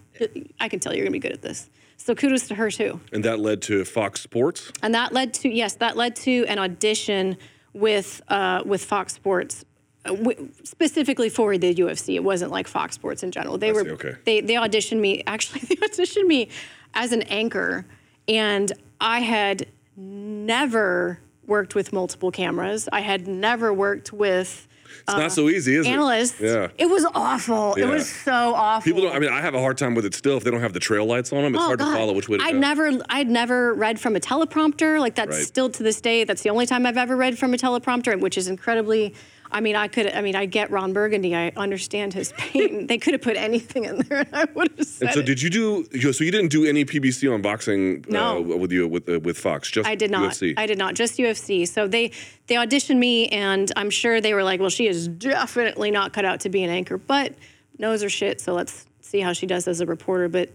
Speaker 8: I can tell you're going to be good at this. So kudos to her too.
Speaker 4: And that led to Fox Sports.
Speaker 8: And that led to yes, that led to an audition with uh, with Fox Sports, uh, w- specifically for the UFC. It wasn't like Fox Sports in general. They were
Speaker 4: see, okay.
Speaker 8: they they auditioned me. *laughs* Actually, they auditioned me as an anchor, and I had never worked with multiple cameras. I had never worked with
Speaker 4: It's not uh, so easy, is
Speaker 8: analysts.
Speaker 4: it? Yeah.
Speaker 8: It was awful. It was so awful.
Speaker 4: People don't. I mean, I have a hard time with it still if they don't have the trail lights on them. It's
Speaker 8: Oh,
Speaker 4: hard
Speaker 8: God.
Speaker 4: to follow which way to
Speaker 8: I'd
Speaker 4: go.
Speaker 8: never, I'd never read from a teleprompter. Like that's
Speaker 4: Right.
Speaker 8: still to this day. That's the only time I've ever read from a teleprompter, which is incredibly. I mean, I could. I mean, I get Ron Burgundy. I understand his pain. they could have put anything in there, and I would have said
Speaker 4: And so,
Speaker 8: it.
Speaker 4: did you do? you- So you didn't do any PBC on boxing
Speaker 8: No.
Speaker 4: uh, with you with uh, with Fox? Just
Speaker 8: I did not.
Speaker 4: UFC.
Speaker 8: I did not. Just UFC. So they they auditioned me, and I'm sure they were like, "Well, she is definitely not cut out to be an anchor, but knows her shit. So let's see how she does as a reporter." But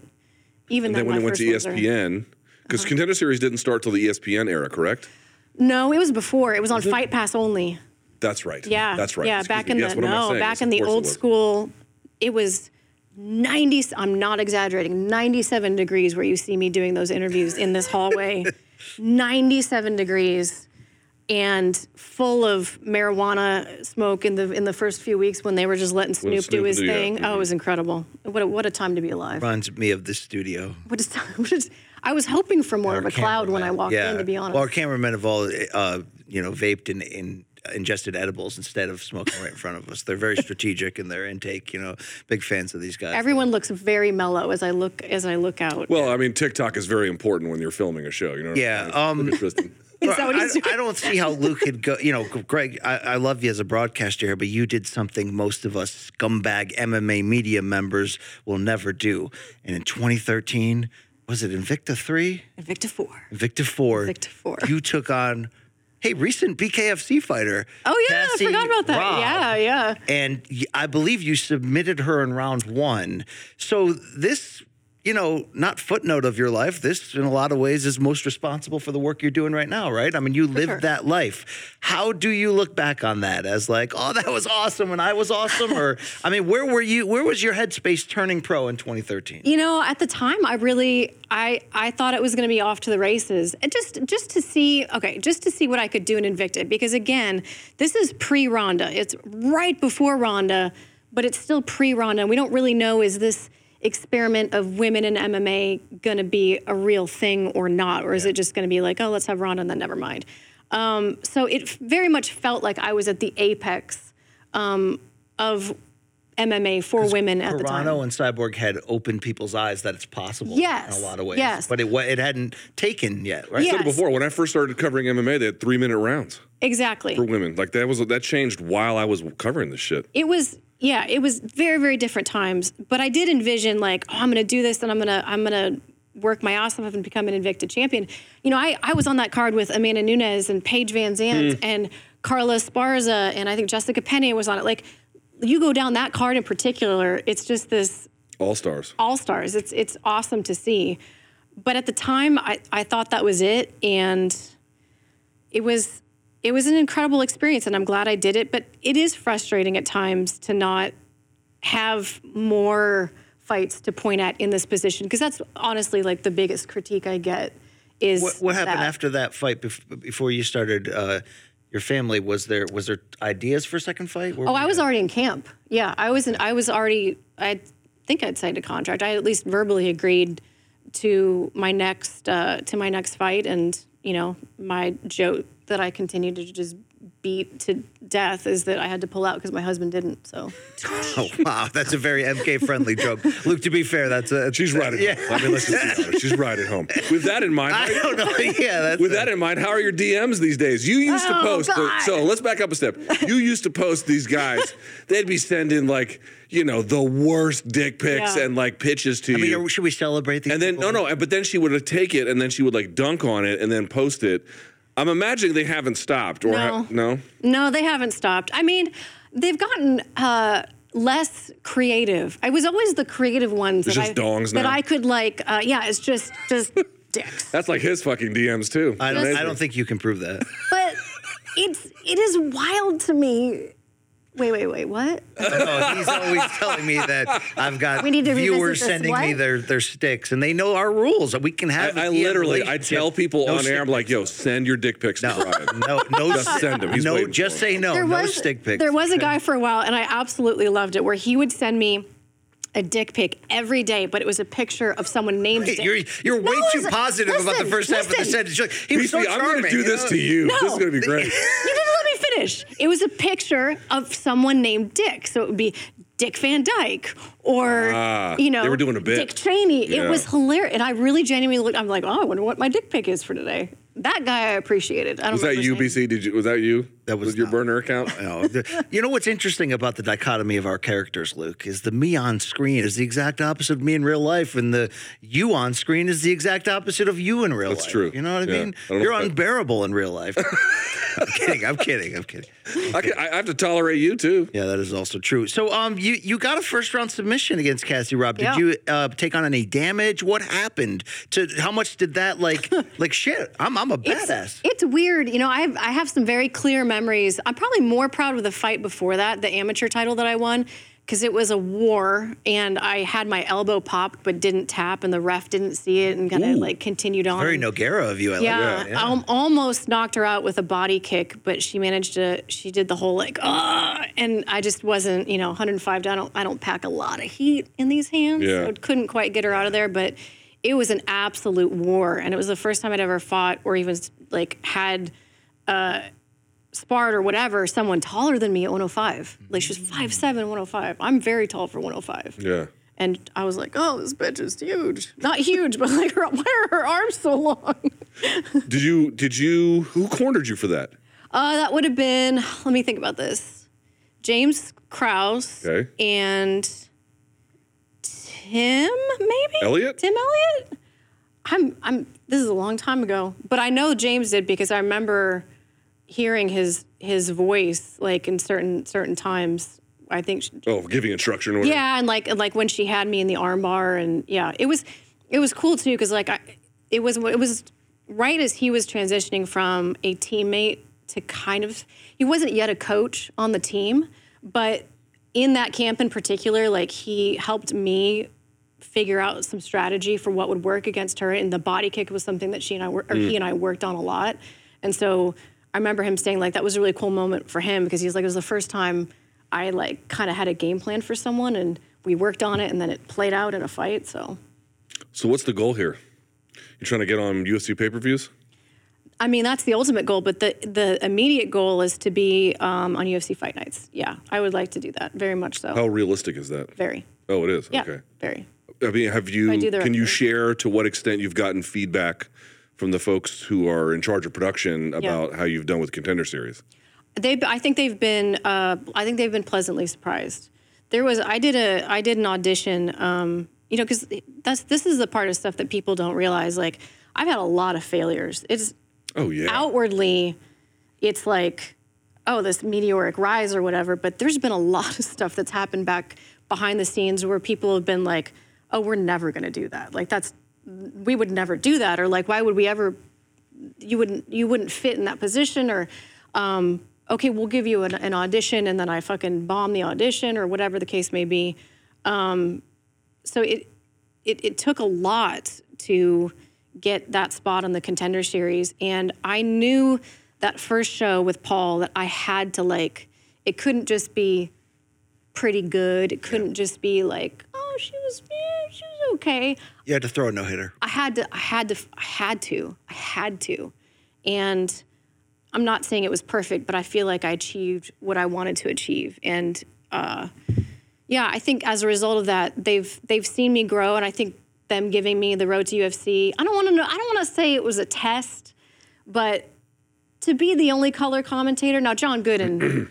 Speaker 8: even
Speaker 4: and
Speaker 8: then,
Speaker 4: when it went to ESPN, because
Speaker 8: Uh-huh.
Speaker 4: Contender Series didn't start till the ESPN era, correct?
Speaker 8: No, it was before. It was on Fight Pass only.
Speaker 4: That's right.
Speaker 8: Yeah,
Speaker 4: that's right.
Speaker 8: Yeah,
Speaker 4: Excuse
Speaker 8: back
Speaker 4: me.
Speaker 8: in
Speaker 4: yes,
Speaker 8: the
Speaker 4: what am I
Speaker 8: no, back in the
Speaker 4: course it
Speaker 8: old school, it was ninety. I'm not exaggerating. Ninety-seven degrees where you see me doing those interviews in this hallway. *laughs* Ninety-seven degrees, and full of marijuana smoke in the in the first few weeks when they were just letting Snoop,
Speaker 4: Snoop
Speaker 8: do his
Speaker 4: do, yeah.
Speaker 8: thing. Oh, it was incredible. What a, what a time to be alive.
Speaker 1: Reminds me of the studio.
Speaker 8: What is, *laughs* what is, I was hoping for more of a cloud when I walked in. To be honest.
Speaker 1: Well, our cameramen have all, uh, you know, vaped and, and ingested edibles instead of smoking right in front of us. They're very strategic in their intake. You know, big fans of these guys.
Speaker 8: Everyone looks very mellow as I look as I look out.
Speaker 4: Well, I mean, TikTok is very important when you're filming a show. You know. What
Speaker 1: Yeah,
Speaker 4: I'm saying?
Speaker 1: um,
Speaker 4: Look at *laughs*
Speaker 8: Is that what
Speaker 1: I,
Speaker 8: doing?
Speaker 1: I don't see how Luke could go. You know, Greg, I, I love you as a broadcaster here, but you did something most of us scumbag MMA media members will never do. And in 2013, was it Invicta 3?
Speaker 8: Invicta Four.
Speaker 1: Invicta 4.
Speaker 8: Invicta 4.
Speaker 1: You took on, hey, recent BKFC fighter.
Speaker 8: Oh yeah,
Speaker 1: Cassie
Speaker 8: I forgot about that.
Speaker 1: Robb.
Speaker 8: Yeah, yeah.
Speaker 1: And I believe you submitted her in round one. So this, you know, not footnote of your life, this in a lot of ways is most responsible for the work you're doing right now, right? I mean, you lived
Speaker 8: sure.
Speaker 1: that life. How do you look back on that as like, oh, that was awesome and I was awesome? or, *laughs* I mean, where were you, where was your headspace turning pro in 2013?
Speaker 8: You know, at the time, I really, I, I thought it was going to be off to the races, and just, just to see, okay, just to see what I could do in Invicta, because again, this is pre-Ronda. It's right before Ronda, but it's still pre-Ronda. We don't really know is this experiment of women in MMA going to be a real thing or not, or is it just going to be like, oh, let's have Ronda and then never mind. Um, so it f- very much felt like I was at the apex um, of MMA for women at the time.
Speaker 1: Carano and Cyborg had opened people's eyes that it's possible
Speaker 8: Yes,
Speaker 1: in a lot of ways.
Speaker 8: yes.
Speaker 1: But it, it hadn't taken yet, right?
Speaker 8: Yeah.
Speaker 4: said it before when I first started covering MMA, they had three minute rounds
Speaker 8: Exactly.
Speaker 4: for women. Like that was that changed while I was covering this shit.
Speaker 8: it was yeah it was very very different times but i did envision like oh i'm gonna do this and i'm gonna i'm gonna work my ass off and become an invicta champion. You know i, I was on that card with amanda Nunes and paige VanZant mm. and carla Esparza and i think jessica penne was on it. Like you go down that card in particular it's just this
Speaker 4: All stars.
Speaker 8: all stars it's it's awesome to see. But at the time i, I thought that was it and it was it was an incredible experience and i'm glad i did it but it is frustrating at times to not have more fights to point at in this position because that's honestly like the biggest critique i get is
Speaker 1: What, what happened
Speaker 8: that.
Speaker 1: after that fight bef- before you started uh, your family? Was there was there ideas for a second fight? Where
Speaker 8: Oh, I was already in camp. Yeah, I was. In, I was already. I think I'd signed a contract. I at least verbally agreed to my next uh, to my next fight, and you know, my joke that I continued to just beat to death is that I had to pull out because my husband didn't. So *laughs*
Speaker 1: Oh wow, that's a very MK friendly joke. Luke, to be fair, that's a
Speaker 4: She's right at
Speaker 1: Yeah.
Speaker 4: home. I mean, let's just be honest. She's right at home. With that in mind, *laughs*
Speaker 1: I don't know. *laughs* Yeah, that's
Speaker 4: With that in mind, how are your DMs these days? You used to
Speaker 8: Oh,
Speaker 4: post.
Speaker 8: God.
Speaker 4: so let's back up a step. You used to post these guys. They'd be sending like you know the worst dick pics
Speaker 8: Yeah.
Speaker 4: and like pitches to
Speaker 1: I mean,
Speaker 4: you.
Speaker 1: should we celebrate these?
Speaker 4: and then no, no. But then she would take it and then she would like dunk on it and then post it. I'm imagining they haven't stopped or ha-
Speaker 8: No.
Speaker 4: no.
Speaker 8: no, they haven't stopped. I mean, they've gotten uh, less creative. I was always the creative ones
Speaker 4: It's
Speaker 8: that
Speaker 4: just
Speaker 8: I,
Speaker 4: dongs
Speaker 8: that
Speaker 4: now?
Speaker 8: I could like. Uh, yeah, it's just just *laughs* dicks.
Speaker 4: That's like his fucking DMs too.
Speaker 1: I don't. I don't think you can prove that.
Speaker 8: But it's it is wild to me. Wait, wait, wait. What?
Speaker 1: No, *laughs* oh, he's always telling me that I've got
Speaker 8: We need to revisit
Speaker 1: viewers
Speaker 8: this,
Speaker 1: sending me their their sticks, and they know our rules. We can have.
Speaker 4: I,
Speaker 1: DM
Speaker 4: literally, I tell people
Speaker 1: No
Speaker 4: on air, I'm like, yo, send your dick pics to
Speaker 1: No,
Speaker 4: Brian. *laughs*
Speaker 1: no, no.
Speaker 4: Just send 'em. He's
Speaker 1: no, just say no.
Speaker 8: there
Speaker 1: no
Speaker 8: was
Speaker 1: stick pics.
Speaker 8: there was a guy for a while, and I absolutely loved it, where he would send me a dick pic every day, but it was a picture of someone named Dick.
Speaker 1: You're you're way
Speaker 8: No,
Speaker 1: too
Speaker 8: listen,
Speaker 1: positive about the
Speaker 8: listen,
Speaker 1: first half of the sentence. You're like, He was so
Speaker 4: I'm gonna do this
Speaker 1: know?
Speaker 4: to you.
Speaker 8: No.
Speaker 4: This is gonna be great. *laughs*
Speaker 8: You didn't let me finish. It was a picture of someone named Dick. So it would be Dick Van Dyke or,
Speaker 4: Ah,
Speaker 8: you know,
Speaker 4: they were doing a bit.
Speaker 8: Dick Cheney.
Speaker 4: Yeah.
Speaker 8: It was hilarious. And I really genuinely looked, I'm like, oh, I wonder what my dick pic is for today. That guy I appreciated. I don't
Speaker 4: Was that
Speaker 8: remember his name.
Speaker 4: UBC? Did you? Was that you?
Speaker 1: That was
Speaker 4: your
Speaker 1: not-
Speaker 4: burner account. *laughs*
Speaker 1: No, you know what's interesting about the dichotomy of our characters, Luke, is the me on screen is the exact opposite of me in real life, and the you on screen is the exact opposite of you in real
Speaker 4: That's
Speaker 1: life.
Speaker 4: That's true.
Speaker 1: You know what I
Speaker 4: Yeah.
Speaker 1: mean?
Speaker 4: I
Speaker 1: You're
Speaker 4: know if that-
Speaker 1: unbearable in real life. *laughs* I'm kidding. I'm kidding. I'm kidding.
Speaker 4: I, can, I have to tolerate you too.
Speaker 1: Yeah, that is also true. So, um, you you got a first round submission against Cassie Robb. Did
Speaker 8: Yeah.
Speaker 1: you uh, take on any damage? What happened? To how much did that like *laughs* like shit? I'm I'm a
Speaker 8: It's,
Speaker 1: badass.
Speaker 8: it's weird. You know, I have, I have some very clear memories. I'm probably more proud of the fight before that, the amateur title that I won, because it was a war and I had my elbow popped but didn't tap and the ref didn't see it and kind of like continued on.
Speaker 1: Very Nogueira of you. I like
Speaker 8: Yeah. I al- almost knocked her out with a body kick, but she managed to. She did the whole like, ah, and I just wasn't, you know, 105. I don't, I don't pack a lot of heat in these hands,
Speaker 4: Yeah.
Speaker 8: so couldn't quite get her out of there. But it was an absolute war, and it was the first time I'd ever fought or even like had uh, sparred or whatever someone taller than me at 105. Like she was 5'7", 105. I'm very tall for 105.
Speaker 4: Yeah.
Speaker 8: And I was like, oh, this bitch is huge. Not huge, but like, her, why are her arms so long? *laughs*
Speaker 4: Did you? Did you? Who cornered you for that?
Speaker 8: Uh, that would have been, let me think about this. James Krause
Speaker 4: Okay.
Speaker 8: and Tim, maybe?
Speaker 4: Elliot?
Speaker 8: Tim Elliott? I'm, I'm, this is a long time ago, but I know James did because I remember hearing his, his voice like in certain, certain times. I think, she-
Speaker 4: Oh, giving instruction. Or
Speaker 8: yeah, and like, and like when she had me in the armbar and yeah, it was, it was cool too. Cause like I, it was, it was right as he was transitioning from a teammate to kind of, he wasn't yet a coach on the team, but in that camp in particular, like he helped me figure out some strategy for what would work against her. And the body kick was something that she and I were, or he mm. and I worked on a lot. And so I remember him saying like that was a really cool moment for him because he's like it was the first time I like kind of had a game plan for someone and we worked on it and then it played out in a fight. So
Speaker 4: So what's the goal here? You trying to get on UFC pay per views?
Speaker 8: I mean that's the ultimate goal, but the the immediate goal is to be um, on UFC fight nights. Yeah, I would like to do that very much so.
Speaker 4: How realistic is that?
Speaker 8: Very.
Speaker 4: Oh, it is.
Speaker 8: Yeah.
Speaker 4: Okay.
Speaker 8: Very.
Speaker 4: I mean, have you?
Speaker 8: I do the
Speaker 4: Can you share to what extent you've gotten feedback from the folks who are in charge of production about how you've done with Contender Series?
Speaker 8: They, I think they've been, uh, I think they've been pleasantly surprised. There was, I did a, I did an audition, um, you know, because that's this is the part of stuff that people don't realize. Like, I've had a lot of failures. It's
Speaker 4: Oh yeah.
Speaker 8: outwardly, it's like, oh, this meteoric rise or whatever. But there's been a lot of stuff that's happened back behind the scenes where people have been like, oh, we're never going to do that. Like, that's, we would never do that. Or like, why would we ever you wouldn't you wouldn't fit in that position or um, okay we'll give you an, an audition and then i fucking bomb the audition or whatever the case may be um, so it, it it took a lot to get that spot on the contender series and i knew that first show with paul that i had to like it couldn't just be pretty good it couldn't just be like oh she was yeah, she was okay
Speaker 1: You had to throw a no hitter.
Speaker 8: I had to, I had to, I had to, I had to. And I'm not saying it was perfect, but I feel like I achieved what I wanted to achieve. And uh, yeah, I think as a result of that, they've they've seen me grow, and I think them giving me the road to UFC. I don't want to know. I don't want to say it was a test, but to be the only color commentator now, John Gooden,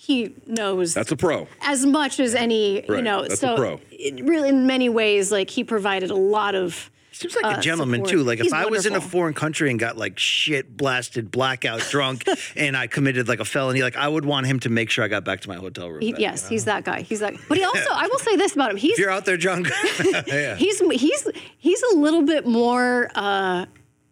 Speaker 8: he knows
Speaker 4: That's a pro.
Speaker 8: as much as any. You know,
Speaker 4: that's a
Speaker 8: so
Speaker 4: pro.
Speaker 8: It really, in many ways, like he provided a lot of.
Speaker 1: Seems like
Speaker 8: uh,
Speaker 1: a gentleman
Speaker 8: support.
Speaker 1: too. Like
Speaker 8: He's
Speaker 1: if I was in a foreign country and got like shit blasted, blackout *laughs* drunk, and I committed like a felony, like I would want him to make sure I got back to my hotel room.
Speaker 8: He,
Speaker 1: that
Speaker 8: yes, he's that guy. He's that. But he also, I will say this about him: he's
Speaker 1: If you're out there, John, *laughs* yeah. *laughs*
Speaker 8: he's he's he's a little bit more. Uh,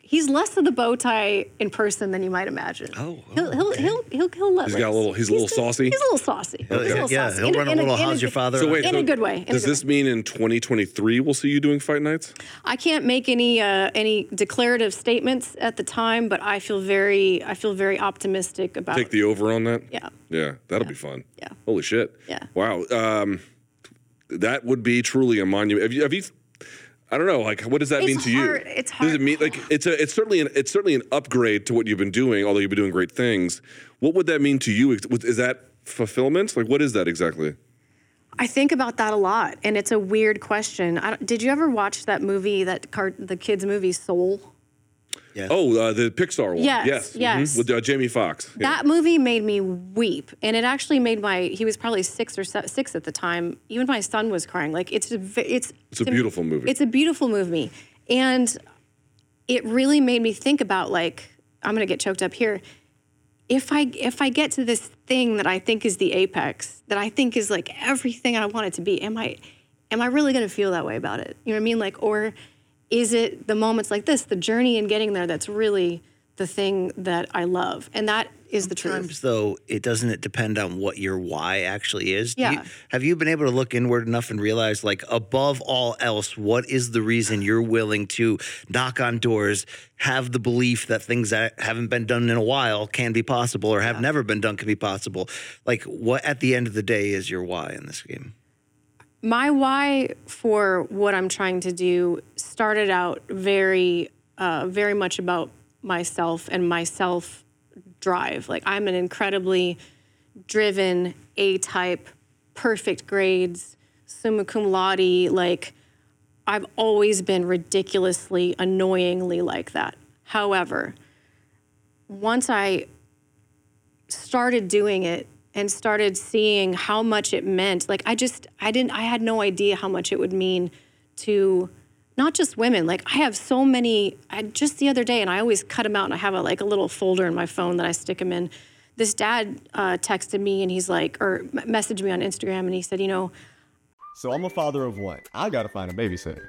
Speaker 8: he's less of the bow tie in person than you might imagine.
Speaker 1: Oh,
Speaker 8: he'll he'll, he'll he'll he'll let.
Speaker 4: He's got a little- he's a little saucy?
Speaker 8: He's a little saucy. He's a little
Speaker 1: yeah,
Speaker 8: saucy.
Speaker 1: he'll
Speaker 8: In
Speaker 1: run a
Speaker 8: in
Speaker 1: little "How's your father?"
Speaker 4: So wait,
Speaker 8: In
Speaker 4: so
Speaker 8: a good way.
Speaker 4: Does
Speaker 8: good
Speaker 4: this mean in 2023 we'll see you doing fight nights?
Speaker 8: I can't make any uh, any declarative statements at the time, but I feel very I feel very optimistic about.
Speaker 4: Take the over on that.
Speaker 8: Yeah.
Speaker 4: Yeah, that'll be fun.
Speaker 8: Yeah.
Speaker 4: Holy shit.
Speaker 8: Yeah.
Speaker 4: Wow. Um, that would be truly a monument. Have you? Have you I don't know. Like, what does that
Speaker 8: It's
Speaker 4: mean to
Speaker 8: hard-
Speaker 4: you?
Speaker 8: it's
Speaker 4: Does
Speaker 8: hard.
Speaker 4: it mean like it's a? It's certainly an. It's certainly an upgrade to what you've been doing. Although you've been doing great things. What would that mean to you? Is is that fulfillment? Like, what is that exactly?
Speaker 8: I think about that a lot, and it's a weird question. I don't, did you ever watch that movie, that car, the kids' movie Soul?
Speaker 4: Oh, uh, the Pixar one.
Speaker 8: Yes,
Speaker 4: Yes. mhm. With uh, Jamie Foxx. Yeah.
Speaker 8: That movie made me weep, and it actually made my. He was probably six or se- six at the time. Even my son was crying. Like it's a, it's
Speaker 4: It's a beautiful movie.
Speaker 8: It's a beautiful movie, and it really made me think about like I'm gonna get choked up here. If I if I get to this thing that I think is the apex, that I think is like everything I want it to be, am I am I really gonna feel that way about it? You know what I mean? Like, or is it the moments like this, the journey and getting there, that's really the thing that I love, and that is the truth.
Speaker 1: Sometimes though, it doesn't it depend on what your why actually is. Do you-
Speaker 8: Yeah.
Speaker 1: have you been able to look inward enough and realize, like, above all else, what is the reason you're willing to knock on doors, have the belief that things that haven't been done in a while can be possible or have never been done can be possible? Like, what at the end of the day is your why in this game?
Speaker 8: My why for what I'm trying to do started out very, uh, very much about myself and my self drive. Like I'm an incredibly driven A type, perfect grades, summa cum laude. Like I've always been ridiculously, annoyingly like that. However, once I started doing it and started seeing how much it meant like i just i didn't i had no idea how much it would mean to not just women like i have so many i just the other day and i always cut them out and i have a like a little folder in my phone that i stick them in this dad uh, texted me and he's like or messaged me on instagram and he said you know
Speaker 9: So I'm a father of one. I gotta find a babysitter.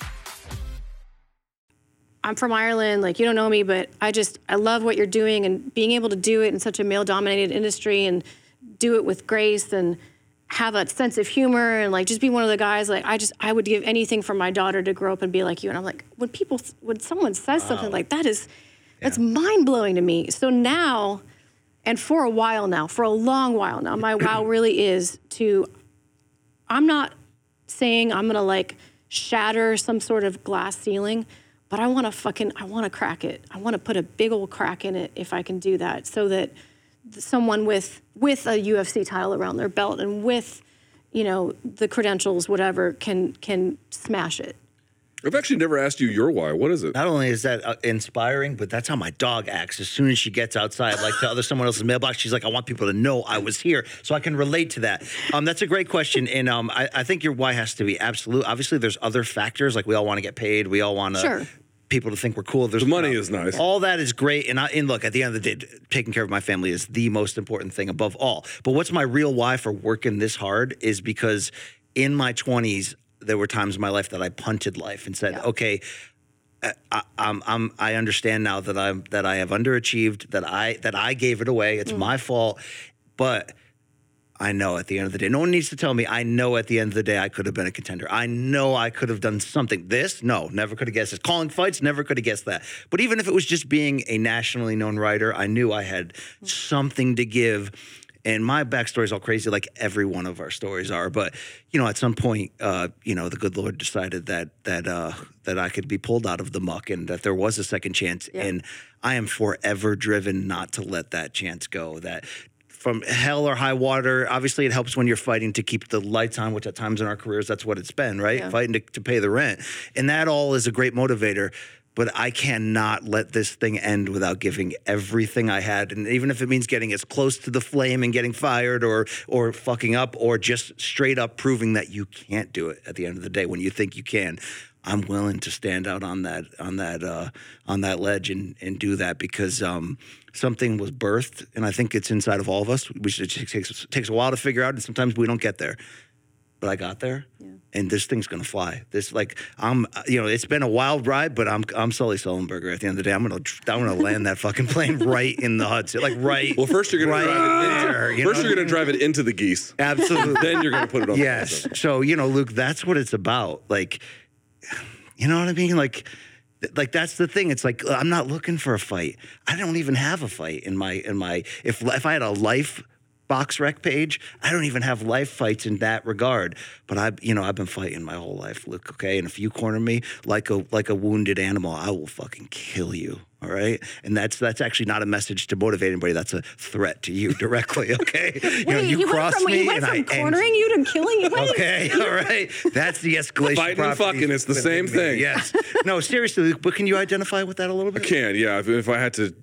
Speaker 8: I'm from Ireland, like you don't know me, but I just I love what you're doing and being able to do it in such a male dominated industry and do it with grace and have a sense of humor and like just be one of the guys like I just I would give anything for my daughter to grow up and be like you and I'm like when people when someone says something like that is that's mind blowing to me. So now and for a while now, for a long while now, my wow *clears throat* really is to. I'm not saying I'm gonna like shatter some sort of glass ceiling, but I want to fucking I want to crack it. I want to put a big old crack in it if I can do that, so that someone with with a UFC title around their belt and with you know the credentials whatever can can smash it.
Speaker 4: I've actually never asked you your why. What is it?
Speaker 1: Not only is that uh, inspiring, but that's how my dog acts. As soon as she gets outside, like to other someone else's mailbox, she's like, "I want people to know I was here," so I can relate to that. Um, that's a great question, and um, I, I think your why has to be absolute. Obviously, there's other factors like we all want to get paid, we all want to.
Speaker 8: Sure.
Speaker 1: People to think we're cool. There's
Speaker 4: The money is nice.
Speaker 1: All that is great, and I and look at the end of the day, taking care of my family is the most important thing above all. But what's my real why for working this hard is because in my 20s there were times in my life that I punted life and said, okay. Uh, I, I'm, I'm, I understand now that I'm that I have underachieved that I that I gave it away. It's mm. my fault, but I know at the end of the day, no one needs to tell me. I know at the end of the day, I could have been a contender. I know I could have done something. This, no, never could have guessed this. Calling fights, never could have guessed that. But even if it was just being a nationally known writer, I knew I had something to give. And my backstory is all crazy, like every one of our stories are. But you know, at some point, uh, you know, the good Lord decided that that uh, that I could be pulled out of the muck, and that there was a second chance. And I am forever driven not to let that chance go. That from hell or high water, obviously it helps when you're fighting to keep the lights on, which at times in our careers that's what it's been, right?
Speaker 8: Yeah.
Speaker 1: Fighting to, to pay the rent, and that all is a great motivator. But I cannot let this thing end without giving everything I had, and even if it means getting as close to the flame and getting fired, or or fucking up, or just straight up proving that you can't do it at the end of the day when you think you can. I'm willing to stand out on that on that uh, on that ledge and and do that because um, something was birthed, and I think it's inside of all of us. Which it takes takes a while to figure out, and sometimes we don't get there. But I got there, and this thing's gonna fly. This like I'm, you know, it's been a wild ride, but I'm I'm Sully Sullenberger. At the end of the day, I'm gonna I'm gonna land that fucking plane *laughs* right in the Hudson, like right.
Speaker 4: Well, first you're gonna
Speaker 1: right
Speaker 4: drive it into,
Speaker 1: there, you
Speaker 4: first
Speaker 1: know?
Speaker 4: you're gonna drive it into the geese.
Speaker 1: Absolutely.
Speaker 4: then you're gonna put it on.
Speaker 1: Yes.
Speaker 4: The Hudson.
Speaker 1: So you know, Luke, that's what it's about. Like, you know what I mean? Like, th- like that's the thing. It's like I'm not looking for a fight. I don't even have a fight in my in my. If if I had a life BoxRec page, I don't even have life fights in that regard. But I, you know, I've been fighting my whole life, Luke. Okay, and if you corner me like a like a wounded animal, I will fucking kill you. All right, and that's that's actually not a message to motivate anybody. That's a threat to you directly. *laughs* Okay, *laughs* you know,
Speaker 8: Wait,
Speaker 1: you
Speaker 8: he went
Speaker 1: cross
Speaker 8: from,
Speaker 1: me
Speaker 8: he went
Speaker 1: and I
Speaker 8: from
Speaker 1: end
Speaker 8: cornering you to killing you. Wait,
Speaker 1: Okay, *laughs* all right. That's the escalation.
Speaker 4: Fighting and fucking, it's the same
Speaker 1: me.
Speaker 4: thing.
Speaker 1: Yes. No, seriously, but can you identify with that a little bit?
Speaker 4: I can, yeah. If, if I had to,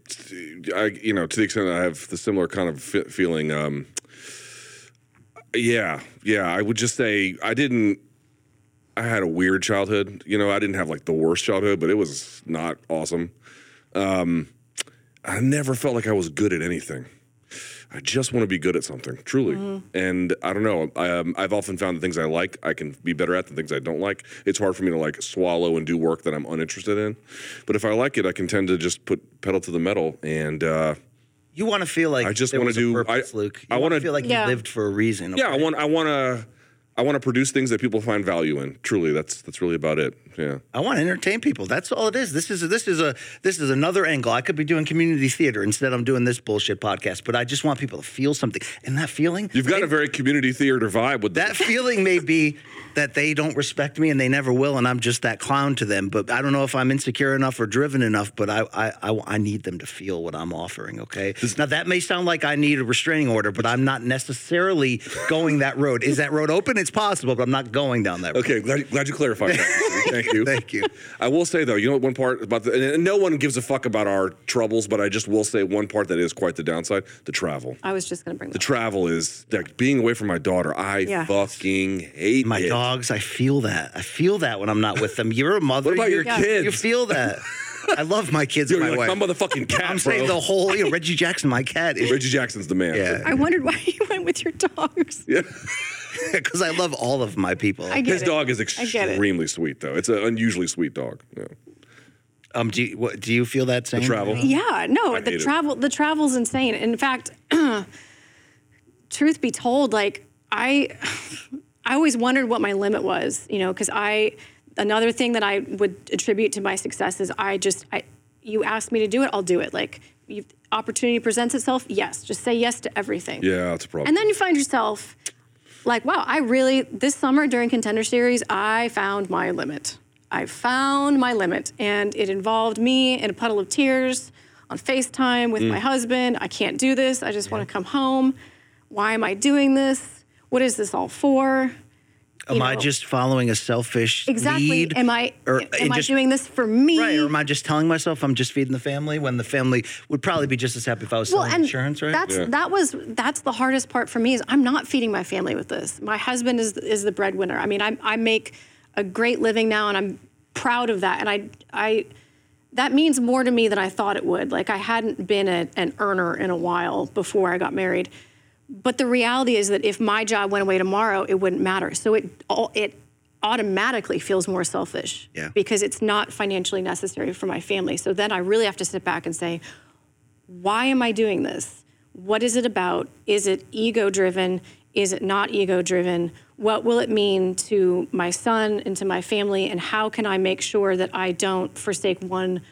Speaker 4: I you know, to the extent I have the similar kind of fe- feeling, um, yeah, yeah. I would just say I didn't. I had a weird childhood. You know, I didn't have like the worst childhood, but it was not awesome. Um, I never felt like I was good at anything. I just want to be good at something, truly. And I don't know. I, um, I've often found the things I like, I can be better at. The things I don't like, it's hard for me to like swallow and do work that I'm uninterested in. But if I like it, I can tend to just put pedal to the metal. And uh,
Speaker 1: You want to feel like
Speaker 4: I just wanna do-
Speaker 1: purpose,
Speaker 4: I-
Speaker 1: Luke. You
Speaker 4: I
Speaker 1: want to feel like
Speaker 8: Yeah.
Speaker 1: you lived for a reason.
Speaker 4: yeah, I
Speaker 1: okay?
Speaker 4: want, I want to, I want to produce things that people find value in. Truly, that's that's really about it. Yeah.
Speaker 1: I want to entertain people. That's all it is. This is this is a this is another angle. I could be doing community theater instead. I'm doing this bullshit podcast, but I just want people to feel something. And that feeling,
Speaker 4: You've got a very community theater vibe with
Speaker 1: that *laughs* feeling may be that they don't respect me and they never will, and I'm just that clown to them. But I don't know if I'm insecure enough or driven enough. But I I, I, I need them to feel what I'm offering. Okay. Now that may sound like I need a restraining order, but I'm not necessarily going that road. Is that road open? It's possible, but I'm not going down that road.
Speaker 4: Okay, glad, glad you clarified that. *laughs* Thank *laughs* you.
Speaker 1: Thank you.
Speaker 4: I will say though, you know what one part about the and no one gives a fuck about our troubles, but I just will say one part that is quite the downside: the travel.
Speaker 8: I was just gonna bring
Speaker 4: The
Speaker 8: that.
Speaker 4: travel is like being away from my daughter. I
Speaker 8: Yeah.
Speaker 4: fucking hate
Speaker 1: My
Speaker 4: it.
Speaker 1: dogs, I feel that. I feel that when I'm not with them. You're a mother.
Speaker 4: What about your
Speaker 1: you're-
Speaker 4: kids?
Speaker 1: You feel that. I love my kids
Speaker 4: You're
Speaker 1: and my
Speaker 4: like
Speaker 1: wife.
Speaker 4: my motherfucking *laughs* cat,
Speaker 1: I'm
Speaker 4: bro.
Speaker 1: saying the whole, you know, Reggie Jackson, my cat. Is,
Speaker 4: Reggie Jackson's the man.
Speaker 1: Yeah.
Speaker 8: I wondered why *laughs* you went with your dogs.
Speaker 4: Yeah. *laughs*
Speaker 1: because I love all of my people.
Speaker 8: I get
Speaker 4: His
Speaker 8: it.
Speaker 4: dog is
Speaker 8: I get it.
Speaker 4: extremely sweet though. It's an unusually sweet dog. Yeah.
Speaker 1: Um, do you, what, do you feel that same?
Speaker 4: The travel.
Speaker 8: Yeah, no,
Speaker 4: I
Speaker 8: the
Speaker 4: hate it.
Speaker 8: travel the travel's insane. In fact, *clears throat* truth be told, like I I always wondered what my limit was, you know, because I another thing that I would attribute to my success is I just I you ask me to do it, I'll do it. Like, you, opportunity presents itself, yes, just say yes to everything.
Speaker 4: Yeah, that's a problem.
Speaker 8: And then you find yourself like, wow, I really, this summer during Contender Series, I found my limit. I found my limit. And it involved me in a puddle of tears on FaceTime with
Speaker 1: Mm.
Speaker 8: my husband. I can't do this. I just want to come home. Why am I doing this? What is this all for?
Speaker 1: Am
Speaker 8: You
Speaker 1: I just following a selfish
Speaker 8: Exactly.
Speaker 1: lead?
Speaker 8: Am I
Speaker 1: or
Speaker 8: am
Speaker 1: and
Speaker 8: I
Speaker 1: just-
Speaker 8: doing this for me?
Speaker 1: Right, or am I just telling myself I'm just feeding the family when the family would probably be just as happy if I was
Speaker 8: well,
Speaker 1: selling
Speaker 8: and
Speaker 1: insurance, right?
Speaker 8: that's that was that's the hardest part for me is I'm not feeding my family with this. My husband is is the breadwinner. I mean, I I make a great living now, and I'm proud of that. And I I that means more to me than I thought it would. Like I hadn't been a, an earner in a while before I got married. But the reality is that if my job went away tomorrow, it wouldn't matter. So it all it automatically feels more selfish
Speaker 1: Yeah.
Speaker 8: because it's not financially necessary for my family. So then I really have to sit back and say, why am I doing this? What is it about? Is it ego driven? Is it not ego driven? What will it mean to my son and to my family? And how can I make sure that I don't forsake one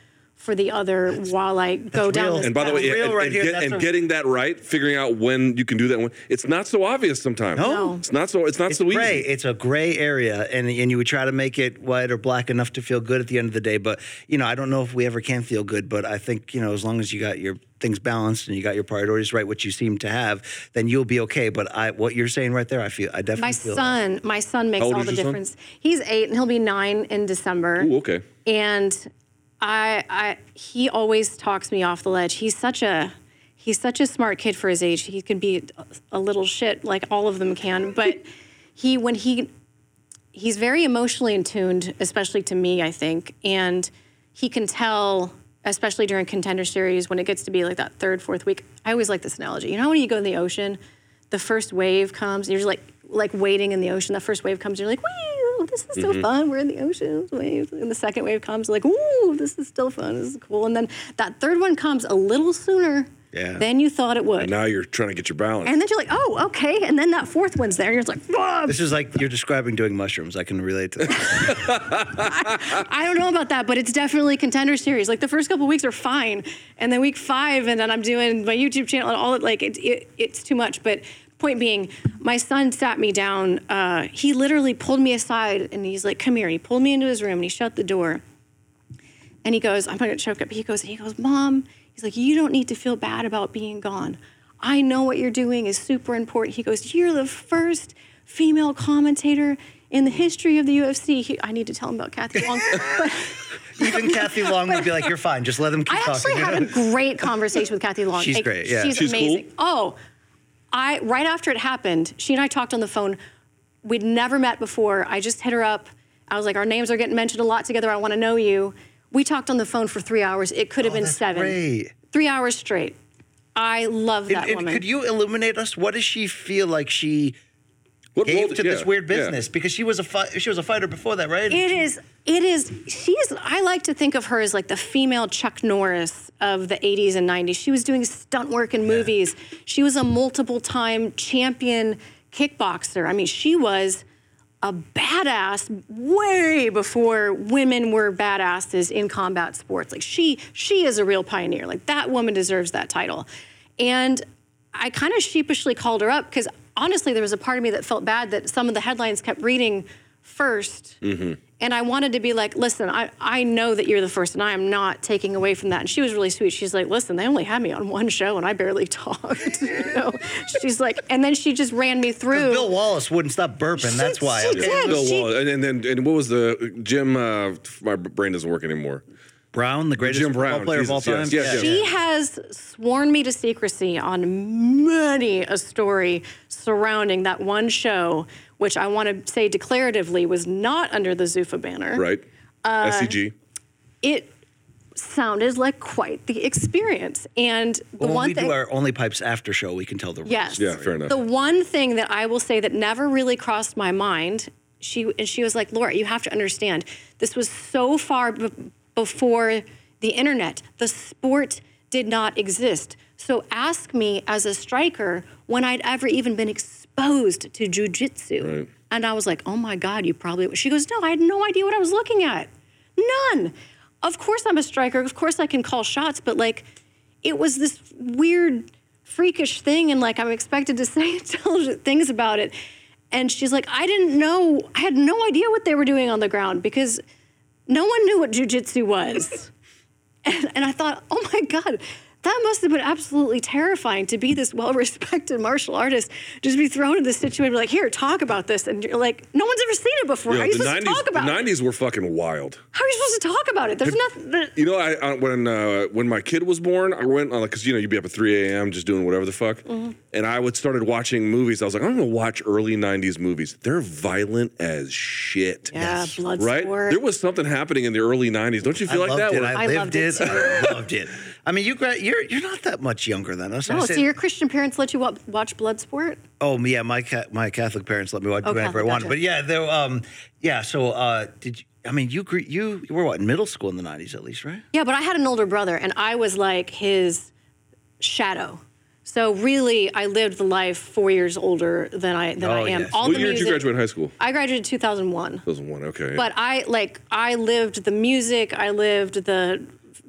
Speaker 8: for the other while I go down this
Speaker 4: And by the way,
Speaker 8: path?
Speaker 4: and, and get- and getting that right, figuring out when you can do that, when it's not so obvious sometimes.
Speaker 1: No.
Speaker 4: it's not so. It's not
Speaker 1: it's
Speaker 4: so easy.
Speaker 1: gray. It's a gray area, and and you would try to make it white or black enough to feel good at the end of the day. But you know, I don't know if we ever can feel good. But I think you know, as long as you got your things balanced and you got your priorities right, which you seem to have, then you'll be okay. But I, what you're saying right there, I feel, I definitely
Speaker 8: My
Speaker 1: feel. that.
Speaker 8: son, my son makes all the
Speaker 1: your son?
Speaker 8: difference. He's eight and he'll be nine in December.
Speaker 4: Ooh, okay.
Speaker 8: And I, I, he always talks me off the ledge. He's such a, he's such a smart kid for his age. He can be a little shit like all of them can, but *laughs* he, when he, he's very emotionally in tuned, especially to me, I think, and he can tell. Especially during contender series, when it gets to be like that third, fourth week, I always like this analogy. You know, when you go in the ocean, the first wave comes, and you're just like like waiting in the ocean. The first wave comes, and you're like, "Woo, this is so
Speaker 10: Mhm.
Speaker 8: fun. We're in the ocean." Waves. And the second wave comes, like, "Ooh, this is still fun. This is cool." And then that third one comes a little sooner
Speaker 4: Yeah.
Speaker 8: than you thought it would.
Speaker 4: And now you're trying to get your balance.
Speaker 8: And then you're like, "Oh, okay." And then that fourth one's there, and you're just like, "Fuck."
Speaker 1: This is like you're describing doing mushrooms. I can relate to that. *laughs* *laughs*
Speaker 8: I don't know about that, but it's definitely contender series. Like the first couple weeks are fine, and then week five, and then I'm doing my YouTube channel and all. it- Like it, it, it's too much. But point being, my son sat me down. Uh, he literally pulled me aside, and he's like, "Come here." And he pulled me into his room, and he shut the door. And he goes, "I'm gonna choke up." He goes, "He goes, Mom." He's like, "You don't need to feel bad about being gone. I know what you're doing is super important." He goes, "You're the first female commentator." In the history of the UFC, he, I need to tell him about Kathy Long. *laughs* But
Speaker 1: Even Kathy Long would be like, "You're fine. Just let them keep
Speaker 8: I
Speaker 1: talking."
Speaker 8: actually had a great conversation with Kathy Long.
Speaker 1: She's
Speaker 8: Like,
Speaker 1: great, yeah.
Speaker 8: she's,
Speaker 1: She's cool?
Speaker 8: amazing. Oh, I right after it happened, she and I talked on the phone. We'd never met before. I just hit her up. I was like, "Our names are getting mentioned a lot together. I want to know you." We talked on the phone for three hours. It could have oh, been seven.
Speaker 1: great.
Speaker 8: Three hours straight. I love that
Speaker 1: And- and
Speaker 8: woman.
Speaker 1: could you illuminate us? What does she feel like she
Speaker 4: What
Speaker 1: gave
Speaker 4: role-
Speaker 1: to this
Speaker 4: yeah,
Speaker 1: weird
Speaker 4: yeah.
Speaker 1: business? Because she was a fi- she was a fighter before that, right?
Speaker 8: It is. It is. She's. I like to think of her as like the female Chuck Norris of the 80s and 90s. She was doing stunt work in movies. She was a multiple time champion kickboxer. I mean, she was a badass way before women were badasses in combat sports. Like she, she is a real pioneer. Like that woman deserves that title. And I kind of sheepishly called her up because honestly, there was a part of me that felt bad that some of the headlines kept reading first.
Speaker 4: Mm-hmm.
Speaker 8: And I wanted to be like, listen, I, I know that you're the first, and I am not taking away from that. And she was really sweet. She's like, listen, they only had me on one show, and I barely *laughs* talked. you know? She's like, and then she just ran me through.
Speaker 1: Bill Wallace wouldn't stop burping. That's why.
Speaker 8: she
Speaker 1: okay?
Speaker 8: did.
Speaker 4: Bill
Speaker 8: She-
Speaker 4: Wallace. And, and then and what was the Jim? Uh, my brain doesn't work anymore.
Speaker 1: Brown, the greatest
Speaker 4: Jim
Speaker 1: football
Speaker 4: Brown,
Speaker 1: player of all time.
Speaker 4: Yes, yes, yes.
Speaker 8: She has sworn me to secrecy on many a story surrounding that one show, which I want to say declaratively was not under the Zuffa banner.
Speaker 4: Right.
Speaker 8: Uh,
Speaker 4: SEG.
Speaker 8: It sounded like quite the experience. And the
Speaker 1: Well, when
Speaker 8: one
Speaker 1: we
Speaker 8: thing.
Speaker 1: do our only pipes after show, we can tell the
Speaker 8: Yes.
Speaker 4: Yeah, fair enough.
Speaker 8: The one thing that I will say that never really crossed my mind, she and she was like, "Laura, you have to understand. This was so far b- before the internet. The sport did not exist. So ask me as a striker when I'd ever even been exposed to jujitsu." And I was like, "Oh my God, you probably." She goes, "No, I had no idea what I was looking at. None." of course I'm a striker. Of course I can call shots, but like it was this weird, freakish thing, and like I'm expected to *laughs* say intelligent things about it. And she's like, I didn't know, I had no idea what they were doing on the ground because no one knew what jujitsu was. *laughs* and, and I thought, oh my God, that must have been absolutely terrifying to be this well-respected martial artist, just be thrown in this situation, like, here, talk about this, and you're like, no one's ever seen it before.
Speaker 4: You know,
Speaker 8: How are you
Speaker 4: the
Speaker 8: supposed to talk
Speaker 4: the
Speaker 8: about it?
Speaker 4: 90s were fucking wild.
Speaker 8: How are you supposed to talk about it? There's nothing.
Speaker 4: You know, I, I when uh, when my kid was born, I went on because you know you'd be up at 3 a.m. just doing whatever the fuck,
Speaker 8: Mhm.
Speaker 4: and I would started watching movies. I was like, I'm gonna watch early 90s movies. They're violent as shit.
Speaker 8: Yeah, blood
Speaker 4: right?
Speaker 8: sport.
Speaker 4: There was something happening in the early 90s. Don't you feel
Speaker 1: I
Speaker 4: like
Speaker 1: loved
Speaker 4: that?
Speaker 1: it.
Speaker 4: Where-
Speaker 1: I, lived it. I loved it. I mean, you gra- you're you're not that much younger than us. I
Speaker 8: No, so your Christian parents let you wa- watch Bloodsport?
Speaker 1: Oh yeah, my ca- my Catholic parents let me watch
Speaker 8: Oh,
Speaker 1: whenever I wanted.
Speaker 8: gotcha.
Speaker 1: But yeah, they um yeah. So uh, did you? I mean, you gre- you you were what in middle school in the '90s at least, right?
Speaker 8: Yeah, but I had an older brother, and I was like his shadow. So really, I lived the life four years older than I than
Speaker 4: Oh,
Speaker 8: I am.
Speaker 4: yes.
Speaker 8: All
Speaker 4: what
Speaker 8: the
Speaker 4: year did you
Speaker 8: music-
Speaker 4: graduate high school?
Speaker 8: I graduated 2001.
Speaker 4: 2001. Okay.
Speaker 8: But I like I lived the music, I lived the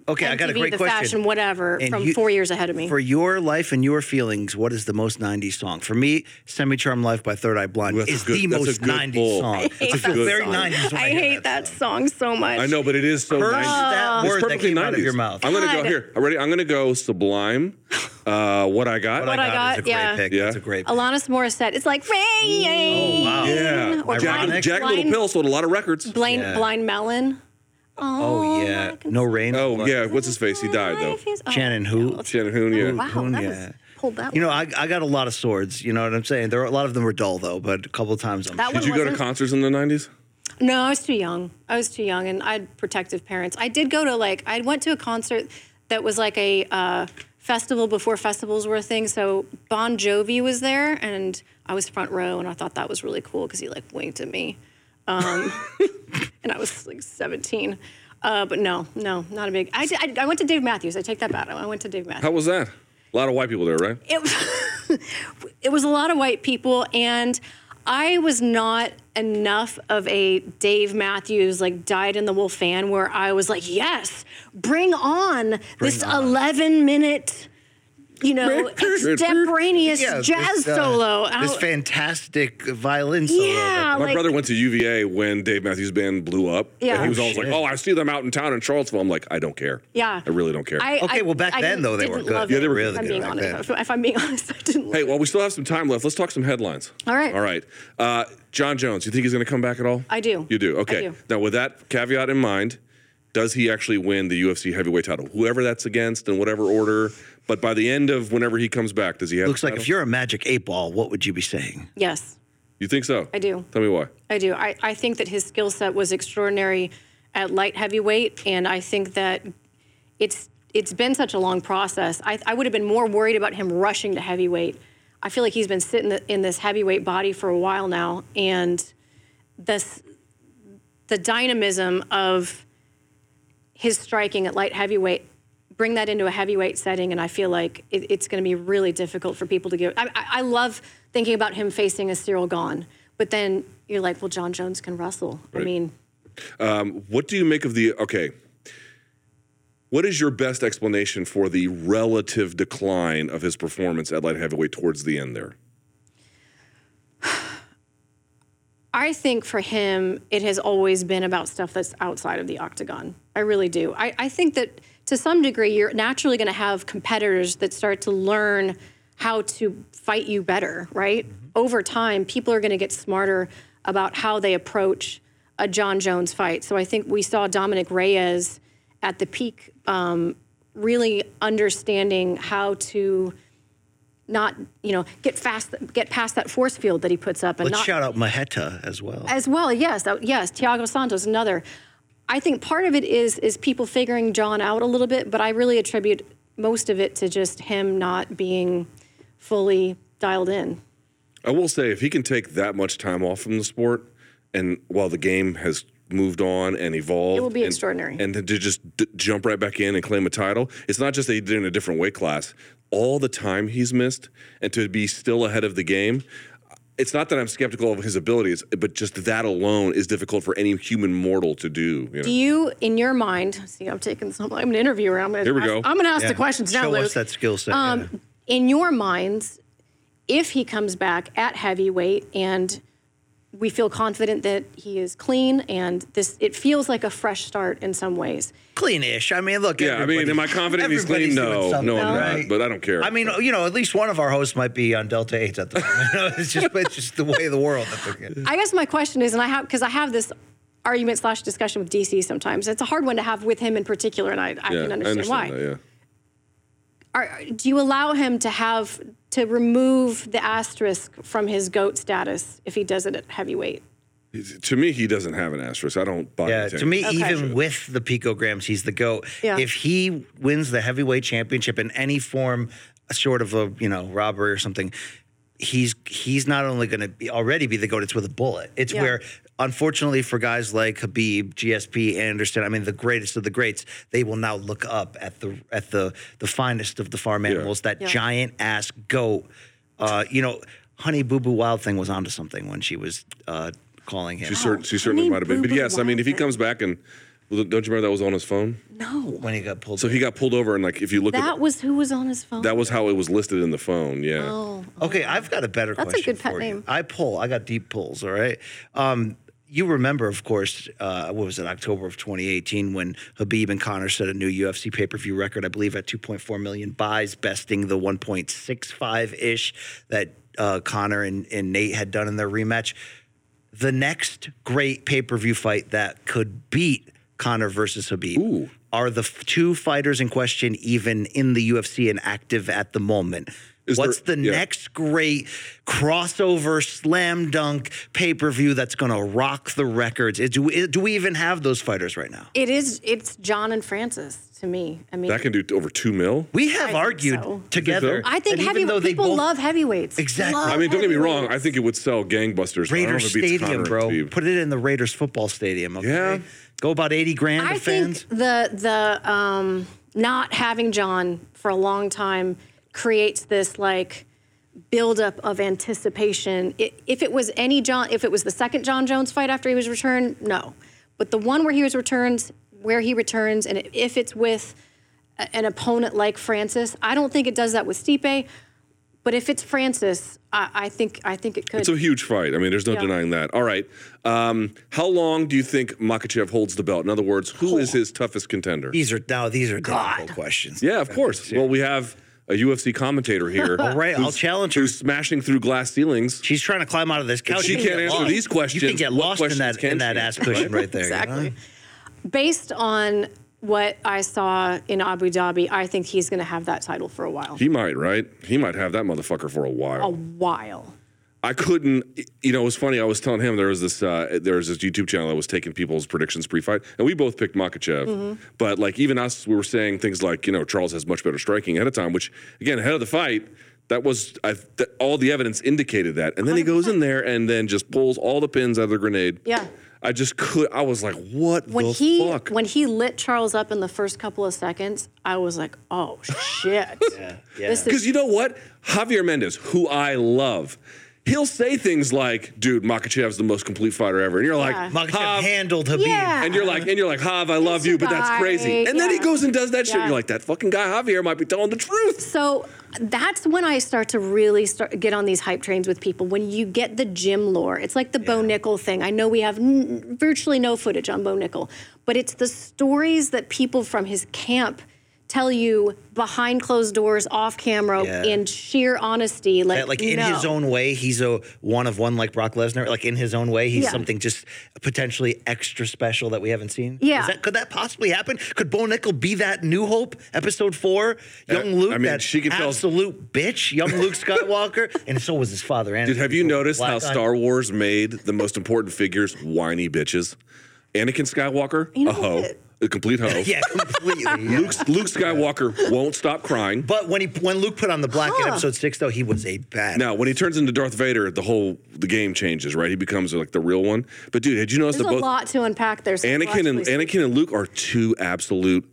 Speaker 1: Okay, I got a
Speaker 8: MTV,
Speaker 1: great
Speaker 8: the
Speaker 1: question.
Speaker 8: fashion, whatever,
Speaker 1: And
Speaker 8: from
Speaker 1: you-
Speaker 8: four years ahead of me.
Speaker 1: For your life and your feelings, what is the most '90s song? For me, "Semi Charmed Life" by Third Eye Blind
Speaker 4: That's
Speaker 1: is
Speaker 4: good-
Speaker 1: the most '90s
Speaker 4: pull.
Speaker 1: song.
Speaker 8: I
Speaker 1: I
Speaker 8: hate
Speaker 1: feel
Speaker 8: that
Speaker 1: very
Speaker 8: song.
Speaker 1: '90s when I,
Speaker 8: I
Speaker 1: hear
Speaker 8: hate that song so much.
Speaker 4: I know, but it is so
Speaker 1: Curse
Speaker 4: 90s.
Speaker 1: that
Speaker 4: It's
Speaker 1: word that
Speaker 4: perfectly
Speaker 1: came out of
Speaker 4: 90s.
Speaker 1: your mouth.
Speaker 4: I'm gonna go here. I'm ready. I'm gonna go Sublime. Uh, what I got.
Speaker 8: What I Got, is a great yeah. pick.
Speaker 4: Yeah.
Speaker 1: That's a great.
Speaker 8: Alanis Morissette. It's like rain.
Speaker 4: Oh, wow. Yeah.
Speaker 8: Or
Speaker 4: Jack,
Speaker 8: blind,
Speaker 4: Jagged Little Pill sold a lot of records.
Speaker 8: blind,
Speaker 1: Yeah.
Speaker 8: blind melon.
Speaker 1: Oh yeah, no rain.
Speaker 4: Oh yeah. What's his face? He died though.
Speaker 1: Shannon who?
Speaker 4: Shannon Hoon. Yeah.
Speaker 8: Wow,
Speaker 1: Hoon,
Speaker 8: that
Speaker 1: yeah.
Speaker 8: was pulled that
Speaker 1: You know. I, I got a lot of swords. You know what I'm saying? There are a lot of them were dull though, but a couple of times I'm.
Speaker 8: That
Speaker 4: Did
Speaker 8: one
Speaker 4: you go to
Speaker 8: wasn't-
Speaker 4: concerts in the 90s?
Speaker 8: No, I was too young. I was too young, and I had protective parents. I did go to like I went to a concert that was like a uh, festival before festivals were a thing. So Bon Jovi was there, and I was front row, and I thought that was really cool because he like winked at me, um, *laughs* and I was like 17. Uh, but no, no, not a big. I, I, I went to Dave Matthews. I take that back. I went to Dave Matthews.
Speaker 4: How was that? A lot of white people there, right?
Speaker 8: it, *laughs* it was a lot of white people and i was not enough of a dave matthews like dyed in the wool fan where i was like yes bring on this 11 minute you know extemporaneous
Speaker 1: Yeah,
Speaker 8: jazz
Speaker 1: this, uh,
Speaker 8: solo
Speaker 1: This fantastic violin solo.
Speaker 8: Yeah,
Speaker 4: My
Speaker 8: like-
Speaker 4: brother went to UVA when Dave Matthews Band blew up.
Speaker 8: Yeah.
Speaker 4: And he was always like, "Oh, I see them out in town in Charlottesville." I'm like, "I don't care.
Speaker 8: yeah
Speaker 4: I really don't care."
Speaker 8: I,
Speaker 1: Okay,
Speaker 8: I-
Speaker 1: well, back
Speaker 8: I
Speaker 1: then, though, they were
Speaker 8: didn't
Speaker 1: good.
Speaker 4: Yeah, they were
Speaker 8: if
Speaker 1: really
Speaker 8: I'm
Speaker 1: good back
Speaker 8: honest.
Speaker 1: then.
Speaker 8: If I'm being *laughs* honest, I didn't.
Speaker 4: hey, well, we still have some time left. Let's talk some headlines.
Speaker 8: All right.
Speaker 4: All right. Uh, Jon Jones. You think he's going to come back at all?
Speaker 8: I do.
Speaker 4: You do. Okay.
Speaker 8: do.
Speaker 4: Now, with that caveat in mind, does he actually win the UFC heavyweight title? Whoever that's against in whatever order. But by the end of whenever he comes back, does he have?
Speaker 1: Looks like if you're a magic eight ball, what would you be saying?
Speaker 8: Yes.
Speaker 4: You think so?
Speaker 8: I do.
Speaker 4: Tell me why.
Speaker 8: I do. I, I think that his skill set was extraordinary at light heavyweight, and I think that it's it's been such a long process. I, I would have been more worried about him rushing to heavyweight. I feel like he's been sitting in this heavyweight body for a while now, and this the dynamism of his striking at light heavyweight bring that into a heavyweight setting and i feel like it, it's going to be really difficult for people to give I, I, love thinking about him facing a ciryl gane but then you're like well jon jones can wrestle i mean
Speaker 4: Um, what do you make of the? Okay. What is your best explanation for the relative decline of his performance at light heavyweight towards the end there? *sighs*
Speaker 8: I think for him, it has always been about stuff that's outside of the octagon. I really do. I, I think that to some degree, you're naturally going to have competitors that start to learn how to fight you better, right? Over time, people are going to get smarter about how they approach a Jon Jones fight. So I think we saw Dominick Reyes at the peak um, really understanding how to not, you know, get fast, get past that force field that he puts up, and
Speaker 1: Let's
Speaker 8: not
Speaker 1: shout out Maheta as well.
Speaker 8: as well, yes, yes. Thiago Santos, another. I think part of it is is people figuring Jon out a little bit, but I really attribute most of it to just him not being fully dialed in.
Speaker 4: I will say, if he can take that much time off from the sport, and while the game has moved on and evolved,
Speaker 8: It will be
Speaker 4: and-
Speaker 8: extraordinary.
Speaker 4: And to just d- jump right back in and claim a title, it's not just that he did in a different weight class. All the time he's missed, and to be still ahead of the game, it's not that I'm skeptical of his abilities, but just that alone is difficult for any human mortal to do. You know?
Speaker 8: Do you, in your mind, see, I'm taking some, I'm an interviewer. I'm gonna
Speaker 4: Here we
Speaker 8: ask,
Speaker 4: go.
Speaker 8: I'm gonna ask
Speaker 1: Yeah.
Speaker 8: the questions now,
Speaker 1: Show us that skill set.
Speaker 8: Um, In your minds, if he comes back at heavyweight and we feel confident that he is clean and this, it feels like a fresh start in some ways.
Speaker 1: Clean-ish. I mean, look.
Speaker 4: yeah, I mean, am I confident he's clean? No, no, I'm not. But I don't care.
Speaker 1: I mean, you know, at least one of our hosts might be on Delta 8 at the moment. *laughs* You know, it's just it's just the way of the world. That.
Speaker 8: I guess my question is, and I have because I have this argument slash discussion with DC sometimes. It's a hard one to have with him in particular, and I, I
Speaker 4: yeah,
Speaker 8: can understand, why.
Speaker 4: that, yeah.
Speaker 8: Are, do you allow him to have to remove the asterisk from his goat status if he does it at heavyweight?
Speaker 4: To me, he doesn't have an asterisk. I don't buy
Speaker 1: Yeah, to me, even with the picograms, he's the goat.
Speaker 8: Yeah.
Speaker 1: If he wins the heavyweight championship in any form, short of a you know robbery or something, he's he's not only going to be already be the goat. It's with a bullet. It's
Speaker 8: Yeah.
Speaker 1: where. Unfortunately for guys like Khabib, GSP, Anderson, I mean the greatest of the greats, they will now look up at the at the the finest of the farm animals, that
Speaker 8: Yeah.
Speaker 1: giant ass goat. Uh, you know, Honey Boo Boo Wild Thing was onto something when she was uh, calling him.
Speaker 4: She, cer- she certainly might have been. But yes, I mean, if he comes back and well, don't you remember that was on his phone?
Speaker 8: No.
Speaker 1: when he got pulled.
Speaker 4: So he got pulled over, and like if you look at
Speaker 8: That
Speaker 4: at
Speaker 8: was who was on his phone.
Speaker 4: that was how it was listed in the phone. Yeah.
Speaker 8: Oh.
Speaker 1: Okay, I've got a better
Speaker 8: That's a
Speaker 1: question.
Speaker 8: good pet
Speaker 1: for you.
Speaker 8: name.
Speaker 1: I pull. I got deep pulls. All right. Um, you remember, of course, uh, what was it, October of 2018, when Khabib and Conor set a new UFC pay per view record, I believe, at 2.4 million buys, besting the 1.65 ish that uh, Conor and, and Nate had done in their rematch. The next great pay per view fight that could beat Conor versus Khabib are the f- two fighters in question even in the UFC and active at the moment.
Speaker 4: Is
Speaker 1: What's
Speaker 4: there-
Speaker 1: the
Speaker 4: yeah.
Speaker 1: next great crossover slam dunk pay per view that's going to rock the records? Do we, do we even have those fighters right now?
Speaker 8: It is. It's Jon and Francis to me. I mean,
Speaker 4: That can do over two mil.
Speaker 1: We have
Speaker 8: I
Speaker 1: argued
Speaker 8: so.
Speaker 1: together.
Speaker 8: I think
Speaker 1: that even
Speaker 8: heavy
Speaker 1: though they
Speaker 8: people
Speaker 1: both-
Speaker 8: love heavyweights.
Speaker 1: Exactly.
Speaker 8: Love
Speaker 4: I mean, don't get me wrong. I think it would sell gangbusters. but I don't know
Speaker 1: Raiders
Speaker 4: if it beats
Speaker 1: Stadium, bro.
Speaker 4: and
Speaker 1: Put it in the Raiders football stadium. Okay?
Speaker 4: Yeah.
Speaker 1: Go about 80 grand
Speaker 8: I
Speaker 1: to fans.
Speaker 8: think the the um, not having Jon for a long time creates this like buildup of anticipation. I if it was any Jon, if it was the second Jon Jones fight after he was returned, no. But the one where he was returned, where he returns, and if it's with a- an opponent like Francis, I don't think it does that with Stipe. But if it's Francis, I, I think I think it could.
Speaker 4: It's a huge fight. I mean, there's no
Speaker 8: Yeah.
Speaker 4: denying that. All right. Um, how long do you think Makhachev holds the belt? In other words, who is his toughest contender?
Speaker 1: These are now these are difficult questions.
Speaker 4: Yeah, of course. Well, we have a UFC commentator here.
Speaker 1: All *laughs* right, I'll challenge her.
Speaker 4: Who's smashing through glass ceilings.
Speaker 1: She's trying to climb out of this couch.
Speaker 4: she
Speaker 1: You can
Speaker 4: can't answer
Speaker 1: lost.
Speaker 4: these questions,
Speaker 1: You can get
Speaker 4: what
Speaker 1: lost in that
Speaker 4: can
Speaker 1: in that
Speaker 4: she
Speaker 1: ass cushion
Speaker 4: right?
Speaker 1: right there. you know?
Speaker 8: Exactly. Based on what I saw in Abu Dhabi, I think he's going to have that title for a while.
Speaker 4: He might, right? He might have that motherfucker for a while.
Speaker 8: A while.
Speaker 4: I couldn't. You know, it was funny. I was telling him there was this uh, there was this YouTube channel that was taking people's predictions pre-fight, and we both picked Makhachev.
Speaker 8: Mm-hmm.
Speaker 4: But like even us, we were saying things like you know Charles has much better striking ahead of time, which again ahead of the fight. That was I, th- all the evidence indicated that, and then he goes in there and then just pulls all the pins out of the grenade.
Speaker 8: Yeah.
Speaker 4: I just could. I was like, "What
Speaker 8: When
Speaker 4: the
Speaker 8: he
Speaker 4: fuck?"
Speaker 8: when he lit Charles up in the first couple of seconds, I was like, "Oh shit!" *laughs*
Speaker 1: Yeah.
Speaker 8: This is
Speaker 4: Because you know what? Javier Mendez, who I love, he'll say things like, dude, Makhachev's the most complete fighter ever. And you're like,
Speaker 8: Yeah.
Speaker 4: Makhachev
Speaker 1: handled Khabib.
Speaker 8: Yeah.
Speaker 4: and you're like, and you're like, Hav, I love you, but that's crazy. And then he goes and does that shit.
Speaker 8: Yeah.
Speaker 4: You're like, that fucking guy Javier might be telling the truth.
Speaker 8: So that's when I start to really start get on these hype trains with people. When you get the gym lore, it's like the Bo Nickal thing. I know we have n- virtually no footage on Bo Nickal, but it's the stories that people from his camp tell you behind closed doors, off camera,
Speaker 1: Yeah.
Speaker 8: in sheer honesty. Like,
Speaker 1: That, like in
Speaker 8: no.
Speaker 1: his own way, he's a one of one like Brock Lesnar. Like in his own way, he's
Speaker 8: Yeah.
Speaker 1: something just potentially extra special that we haven't seen.
Speaker 8: Yeah.
Speaker 1: Is that, could that possibly happen? Could Bo Nickal be that New Hope episode four? Young
Speaker 4: Uh,
Speaker 1: Luke,
Speaker 4: I mean,
Speaker 1: that
Speaker 4: she could tell-
Speaker 1: absolute bitch, young Luke Skywalker, *laughs* and so was his father. Anakin.
Speaker 4: Dude, have you noticed how
Speaker 1: Black eye.
Speaker 4: Star Wars made the most important figures whiny bitches? Anakin Skywalker,
Speaker 8: You know
Speaker 4: a hoe,
Speaker 8: what?
Speaker 4: A complete hoe. *laughs*
Speaker 1: Yeah, completely. yeah.
Speaker 4: Luke, Luke Skywalker won't stop crying.
Speaker 1: But when he when Luke put on the black in episode six, though, he was a bad.
Speaker 4: Now, when he turns into Darth Vader, the whole the game changes, right? He becomes like the real one. But dude, did you notice the?
Speaker 8: There's
Speaker 4: that
Speaker 8: a
Speaker 4: both
Speaker 8: lot to unpack there. so
Speaker 4: Anakin and
Speaker 8: please-
Speaker 4: Anakin and Luke are two absolute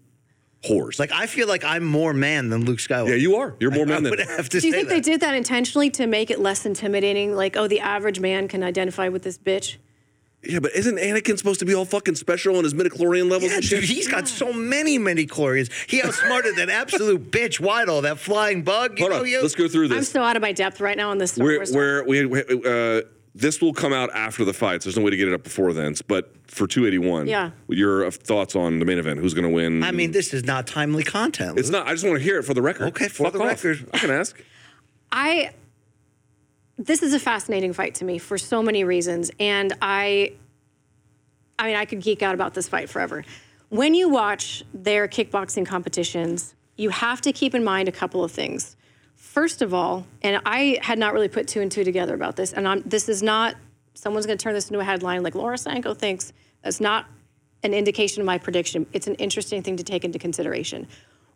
Speaker 4: whores.
Speaker 1: Like I feel like I'm more man than Luke Skywalker.
Speaker 4: yeah, you are. You're more man
Speaker 1: I
Speaker 4: than.
Speaker 1: would have to
Speaker 8: Do you
Speaker 1: say
Speaker 8: think
Speaker 1: that.
Speaker 8: they did that intentionally to make it less intimidating? Like, oh, the average man can identify with this bitch.
Speaker 4: Yeah, but isn't Anakin supposed to be all fucking special on his midichlorian levels
Speaker 1: Yeah,
Speaker 4: and shit?
Speaker 1: dude, he's got so many mini chlorians. He outsmarted that absolute *laughs* bitch Watto, that flying bug. You
Speaker 4: Hold
Speaker 1: know,
Speaker 4: on,
Speaker 1: you-
Speaker 4: let's go through this.
Speaker 8: I'm
Speaker 4: this.
Speaker 8: so out of my depth right now on this Star
Speaker 4: Where,
Speaker 8: Wars.
Speaker 4: where we, we uh, this will come out after the fights. There's no way to get it up before then. But for 281,
Speaker 8: Yeah.
Speaker 4: your thoughts on the main event? Who's going to win?
Speaker 1: I mean, this is not timely content.
Speaker 4: it's not. I just want to hear it for the record.
Speaker 1: Okay, for
Speaker 4: Fuck
Speaker 1: the
Speaker 4: off.
Speaker 1: record.
Speaker 4: I can ask.
Speaker 8: I this is a fascinating fight to me for so many reasons and I I mean I could geek out about this fight forever. When you watch their kickboxing competitions, you have to keep in mind a couple of things. First of all, and I had not really put two and two together about this, and I'm, this is not someone's going to turn this into a headline like Laura Sanko thinks. That's not an indication of my prediction. It's an interesting thing to take into consideration.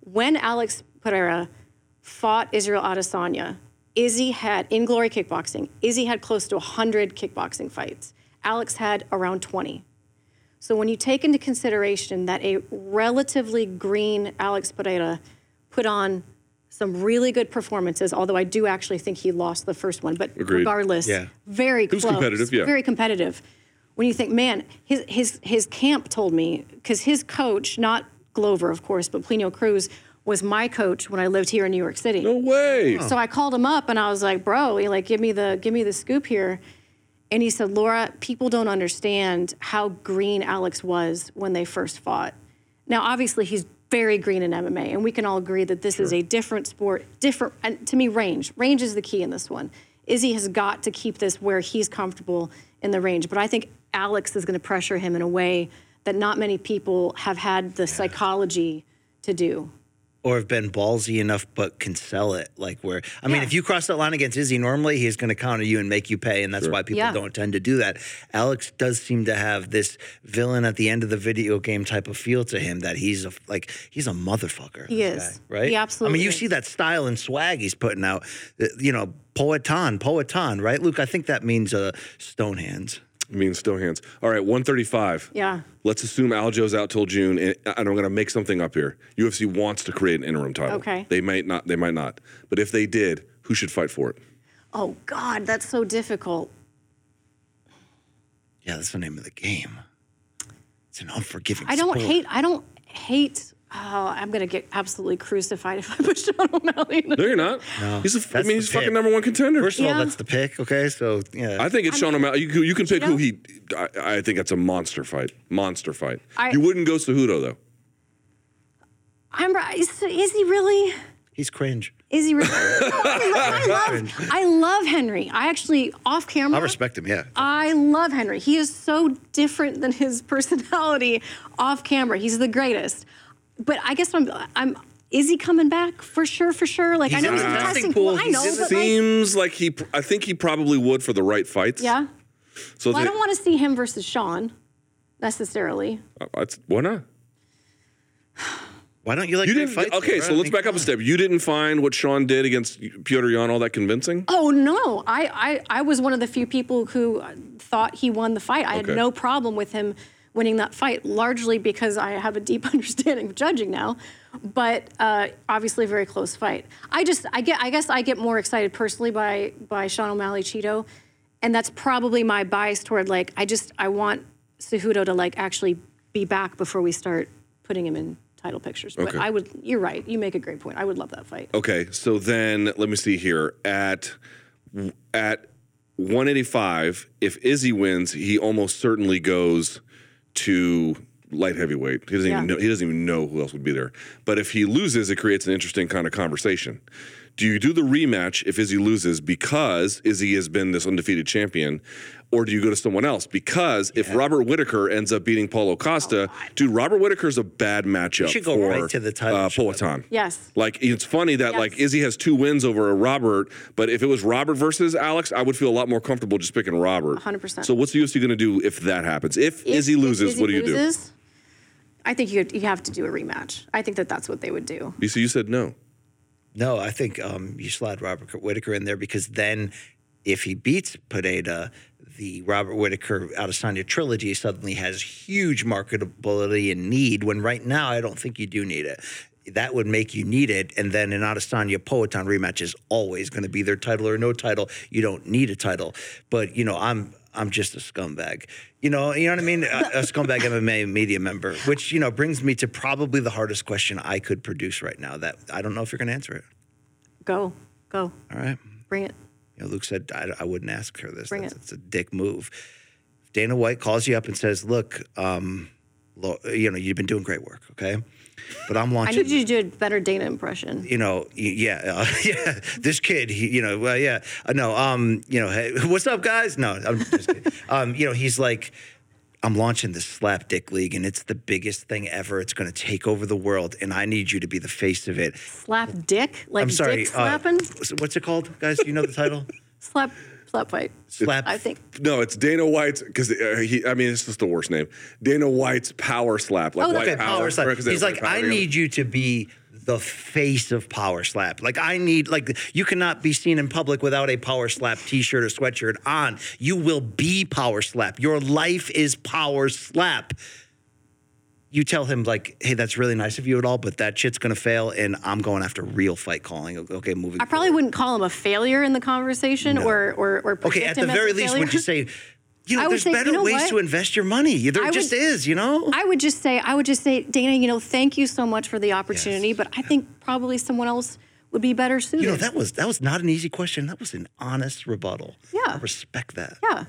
Speaker 8: When Alex Pereira fought Israel Adesanya, Izzy had, in Glory Kickboxing, Izzy had close to 100 kickboxing fights. Alex had around 20. So when you take into consideration that a relatively green Alex Pereira put on some really good performances, although I do actually think he lost the first one, but
Speaker 4: Agreed.
Speaker 8: regardless,
Speaker 4: Yeah.
Speaker 8: very
Speaker 4: He was
Speaker 8: close.
Speaker 4: competitive, yeah.
Speaker 8: Very competitive. When you think, man, his his his camp told me because his coach, not Glover, of course, but Plinio Cruz was my coach when I lived here in New York City.
Speaker 4: No way.
Speaker 8: So I called him up and I was like, bro, he like give me the give me the scoop here. And he said, Laura, people don't understand how green Alex was when they first fought. Now, obviously, he's very green in MMA, and we can all agree that this is a different sport, different. And to me, range, range is the key in this one. Izzy has got to keep this where he's comfortable in the range, but I think Alex is going to pressure him in a way that not many people have had the psychology to do.
Speaker 1: Or have been ballsy enough but can sell it. Like where I mean, if you cross that line against Izzy, normally he's going to counter you and make you pay, and that's why people
Speaker 8: Yeah.
Speaker 1: don't tend to do that. Alex does seem to have this villain at the end of the video game type of feel to him that he's a like he's a motherfucker.
Speaker 8: He is.
Speaker 1: guy, right?
Speaker 8: He absolutely.
Speaker 1: I mean, you
Speaker 8: is.
Speaker 1: see that style and swag he's putting out. uh, You know, poatan, poatan, right, Luke? I think that means uh, stone hands.
Speaker 4: I mean, still hands. All right, 135.
Speaker 8: Yeah.
Speaker 4: Let's assume Aljo's out till June, and, and I'm going to make something up here. UFC wants to create an interim title.
Speaker 8: Okay.
Speaker 4: They might not. They might not. But if they did, who should fight for it?
Speaker 8: Oh God, that's so difficult.
Speaker 1: Yeah, that's the name of the game. It's an unforgiving.
Speaker 8: I don't
Speaker 1: sport.
Speaker 8: hate. I don't hate. Oh, I'm gonna get absolutely crucified if I push *laughs* Sean O'Malley. In
Speaker 4: No, you're not.
Speaker 1: No,
Speaker 4: He's a, I mean,
Speaker 1: the
Speaker 4: he's fucking number one contender.
Speaker 1: First of all, that's the pick. Okay, so yeah,
Speaker 4: I think it's Sean O'Malley. You, can- you can pick who
Speaker 8: know?
Speaker 4: he. I, I think that's a monster fight. Monster fight.
Speaker 8: I-
Speaker 4: you wouldn't go Cejudo though.
Speaker 8: I'm right. Is, is he really?
Speaker 1: he's cringe.
Speaker 8: Is he really? *laughs* I love. I love Henry. I actually off camera.
Speaker 1: I respect him. Yeah,
Speaker 8: I love Henry. He is so different than his *laughs* personality off camera. He's the greatest. But I guess I'm. I'm. Is he coming back for sure? For sure. Like I know
Speaker 1: in
Speaker 8: he's in the
Speaker 1: testing
Speaker 8: testing
Speaker 1: pool.
Speaker 8: pool. I know, but
Speaker 4: Seems like he. I think he probably would for the right fights.
Speaker 8: yeah.
Speaker 4: So
Speaker 8: Well, I don't want to see him versus Sean, necessarily.
Speaker 4: uh, why not?
Speaker 1: why don't you like
Speaker 4: You didn't.
Speaker 1: fights?
Speaker 4: okay, so let's
Speaker 1: mean,
Speaker 4: back up a step. You didn't find what Sean did against Petr Yan all that convincing.
Speaker 8: Oh no, I, I I was one of the few people who thought he won the fight. I had no problem with him winning that fight, largely because I have a deep *laughs* understanding of judging now. But uh, obviously, a very close fight. I just I get I guess I get more excited personally by by Sean O'Malley Chito, and that's probably my bias toward like I just I want Cejudo to like actually be back before we start putting him in title pictures. But
Speaker 4: Okay.
Speaker 8: I would. You're right. You make a great point. I would love that fight.
Speaker 4: Okay, so then let me see here at at 185. If Izzy wins, he almost certainly goes to light heavyweight. He doesn't even know. He doesn't even know who else would be there. But if he loses, it creates an interesting kind of conversation. Do you do the rematch if Izzy loses because Izzy has been this undefeated champion, or do you go to someone else? Because if Robert Whitaker ends up beating Paulo Costa, dude, Robert Whitaker's a bad matchup
Speaker 1: should go
Speaker 4: for
Speaker 1: right to the title
Speaker 4: uh,
Speaker 1: shot.
Speaker 4: Poatan.
Speaker 8: Yes.
Speaker 4: Like it's funny that like
Speaker 8: Yes.
Speaker 4: Izzy has two wins over a Robert, but if it was Robert versus Alex, I would feel a lot more comfortable just picking Robert.
Speaker 8: 100%.
Speaker 4: So what's the UFC going to do if that happens? If,
Speaker 8: If-
Speaker 4: Izzy
Speaker 8: if
Speaker 4: loses,
Speaker 8: Izzy
Speaker 4: what do you
Speaker 8: loses, I think you you have to do a rematch. I think that that's what they would do.
Speaker 4: do? BC, you said no.
Speaker 1: No, I think um, you slide Robert Whitaker in there because then if he beats Pineda, the Robert Whitaker Adesanya trilogy suddenly has huge marketability and need when right now I don't think you do need it. That would make you need it, and then an Adesanya Poatan rematch is always going to be their title or no title. You don't need a title, but you know I'm I'm just a scumbag. You know, you know what I mean? A, a scumbag MMA media member, which you know brings me to probably the hardest question I could produce right now. That I don't know if you're going to answer it.
Speaker 8: Go, go,
Speaker 1: All right.
Speaker 8: bring it.
Speaker 1: You know, Luke said I, I wouldn't ask her this.
Speaker 8: Bring
Speaker 1: That's,
Speaker 8: it.
Speaker 1: It's a dick move. Dana White calls you up and says, "Look, um, lo- you know, you've been doing great work, okay? But I'm launching.
Speaker 8: I need you to do a better Dana impression.
Speaker 1: you know, yeah, uh, *laughs* yeah. This kid, he, you know, well, yeah, uh, no, um, you know, hey, *laughs* what's up, guys? No, I'm just kidding. *laughs* um, you know, he's like, I'm launching this slap dick league, and it's the biggest thing ever. It's going to take over the world, and I need you to be the face of it.
Speaker 8: Slap dick, like
Speaker 1: I'm sorry.
Speaker 8: dick
Speaker 1: uh,
Speaker 8: slapping.
Speaker 1: what's it called, guys? Do you know the title?
Speaker 8: slap, slap fight.
Speaker 1: Slap.
Speaker 8: I think.
Speaker 4: No, it's Dana White's because uh, he. I mean, it's just the worst name. Dana White's power slap, like
Speaker 8: Oh,
Speaker 4: white
Speaker 1: Okay, power slap.
Speaker 4: right, 'cause
Speaker 1: He's like,
Speaker 4: like
Speaker 1: I
Speaker 4: power
Speaker 1: need you to be the face of power slap. Like I need like you cannot be seen in public without a power slap t-shirt or sweatshirt on. You will be power slap. Your life is power slap. You tell him like, hey, that's really nice of you at all, but that shit's gonna fail, and I'm going after real fight calling. Okay, moving.
Speaker 8: I probably wouldn't call him a failure in the conversation, or or or
Speaker 1: Okay, at the very least,
Speaker 8: failure.
Speaker 1: would you say, you *laughs* know, there's
Speaker 8: say,
Speaker 1: better
Speaker 8: you know
Speaker 1: ways
Speaker 8: what?
Speaker 1: to invest your money. There
Speaker 8: I
Speaker 1: just
Speaker 8: would-
Speaker 1: is, you know.
Speaker 8: I would just say, I would just say, Dana, you know, thank you so much for the opportunity, but I think probably someone else would be better suited.
Speaker 1: You know, that was that was not an easy question. That was an honest rebuttal.
Speaker 8: Yeah.
Speaker 1: I respect that.
Speaker 8: yeah,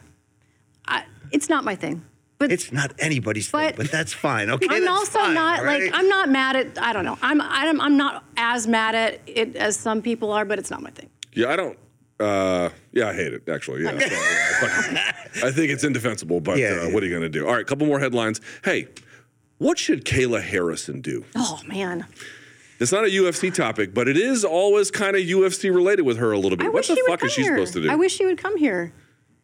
Speaker 8: I, it's not my thing. But
Speaker 1: It's not anybody's thing,
Speaker 8: But-
Speaker 1: but that's fine. Okay,
Speaker 8: I'm
Speaker 1: that's
Speaker 8: also
Speaker 1: fine,
Speaker 8: not
Speaker 1: all
Speaker 8: like? I'm not mad at. I don't know. I'm I'm I'm not as mad at it as some people are, but it's not my thing.
Speaker 4: Yeah, I don't. Uh, yeah, I hate it actually. Yeah, So, yeah, fucking- I think it's indefensible. But
Speaker 1: Yeah,
Speaker 4: uh,
Speaker 1: yeah.
Speaker 4: what are you going to do? All right, couple more headlines. Hey, what should Kayla Harrison do?
Speaker 8: Oh man,
Speaker 4: It's not a UFC topic, but it is always kind of UFC related with her a little bit.
Speaker 8: I
Speaker 4: what
Speaker 8: wish
Speaker 4: the
Speaker 8: she would
Speaker 4: fuck
Speaker 8: come
Speaker 4: is she
Speaker 8: here.
Speaker 4: supposed to do
Speaker 8: I wish she would come here.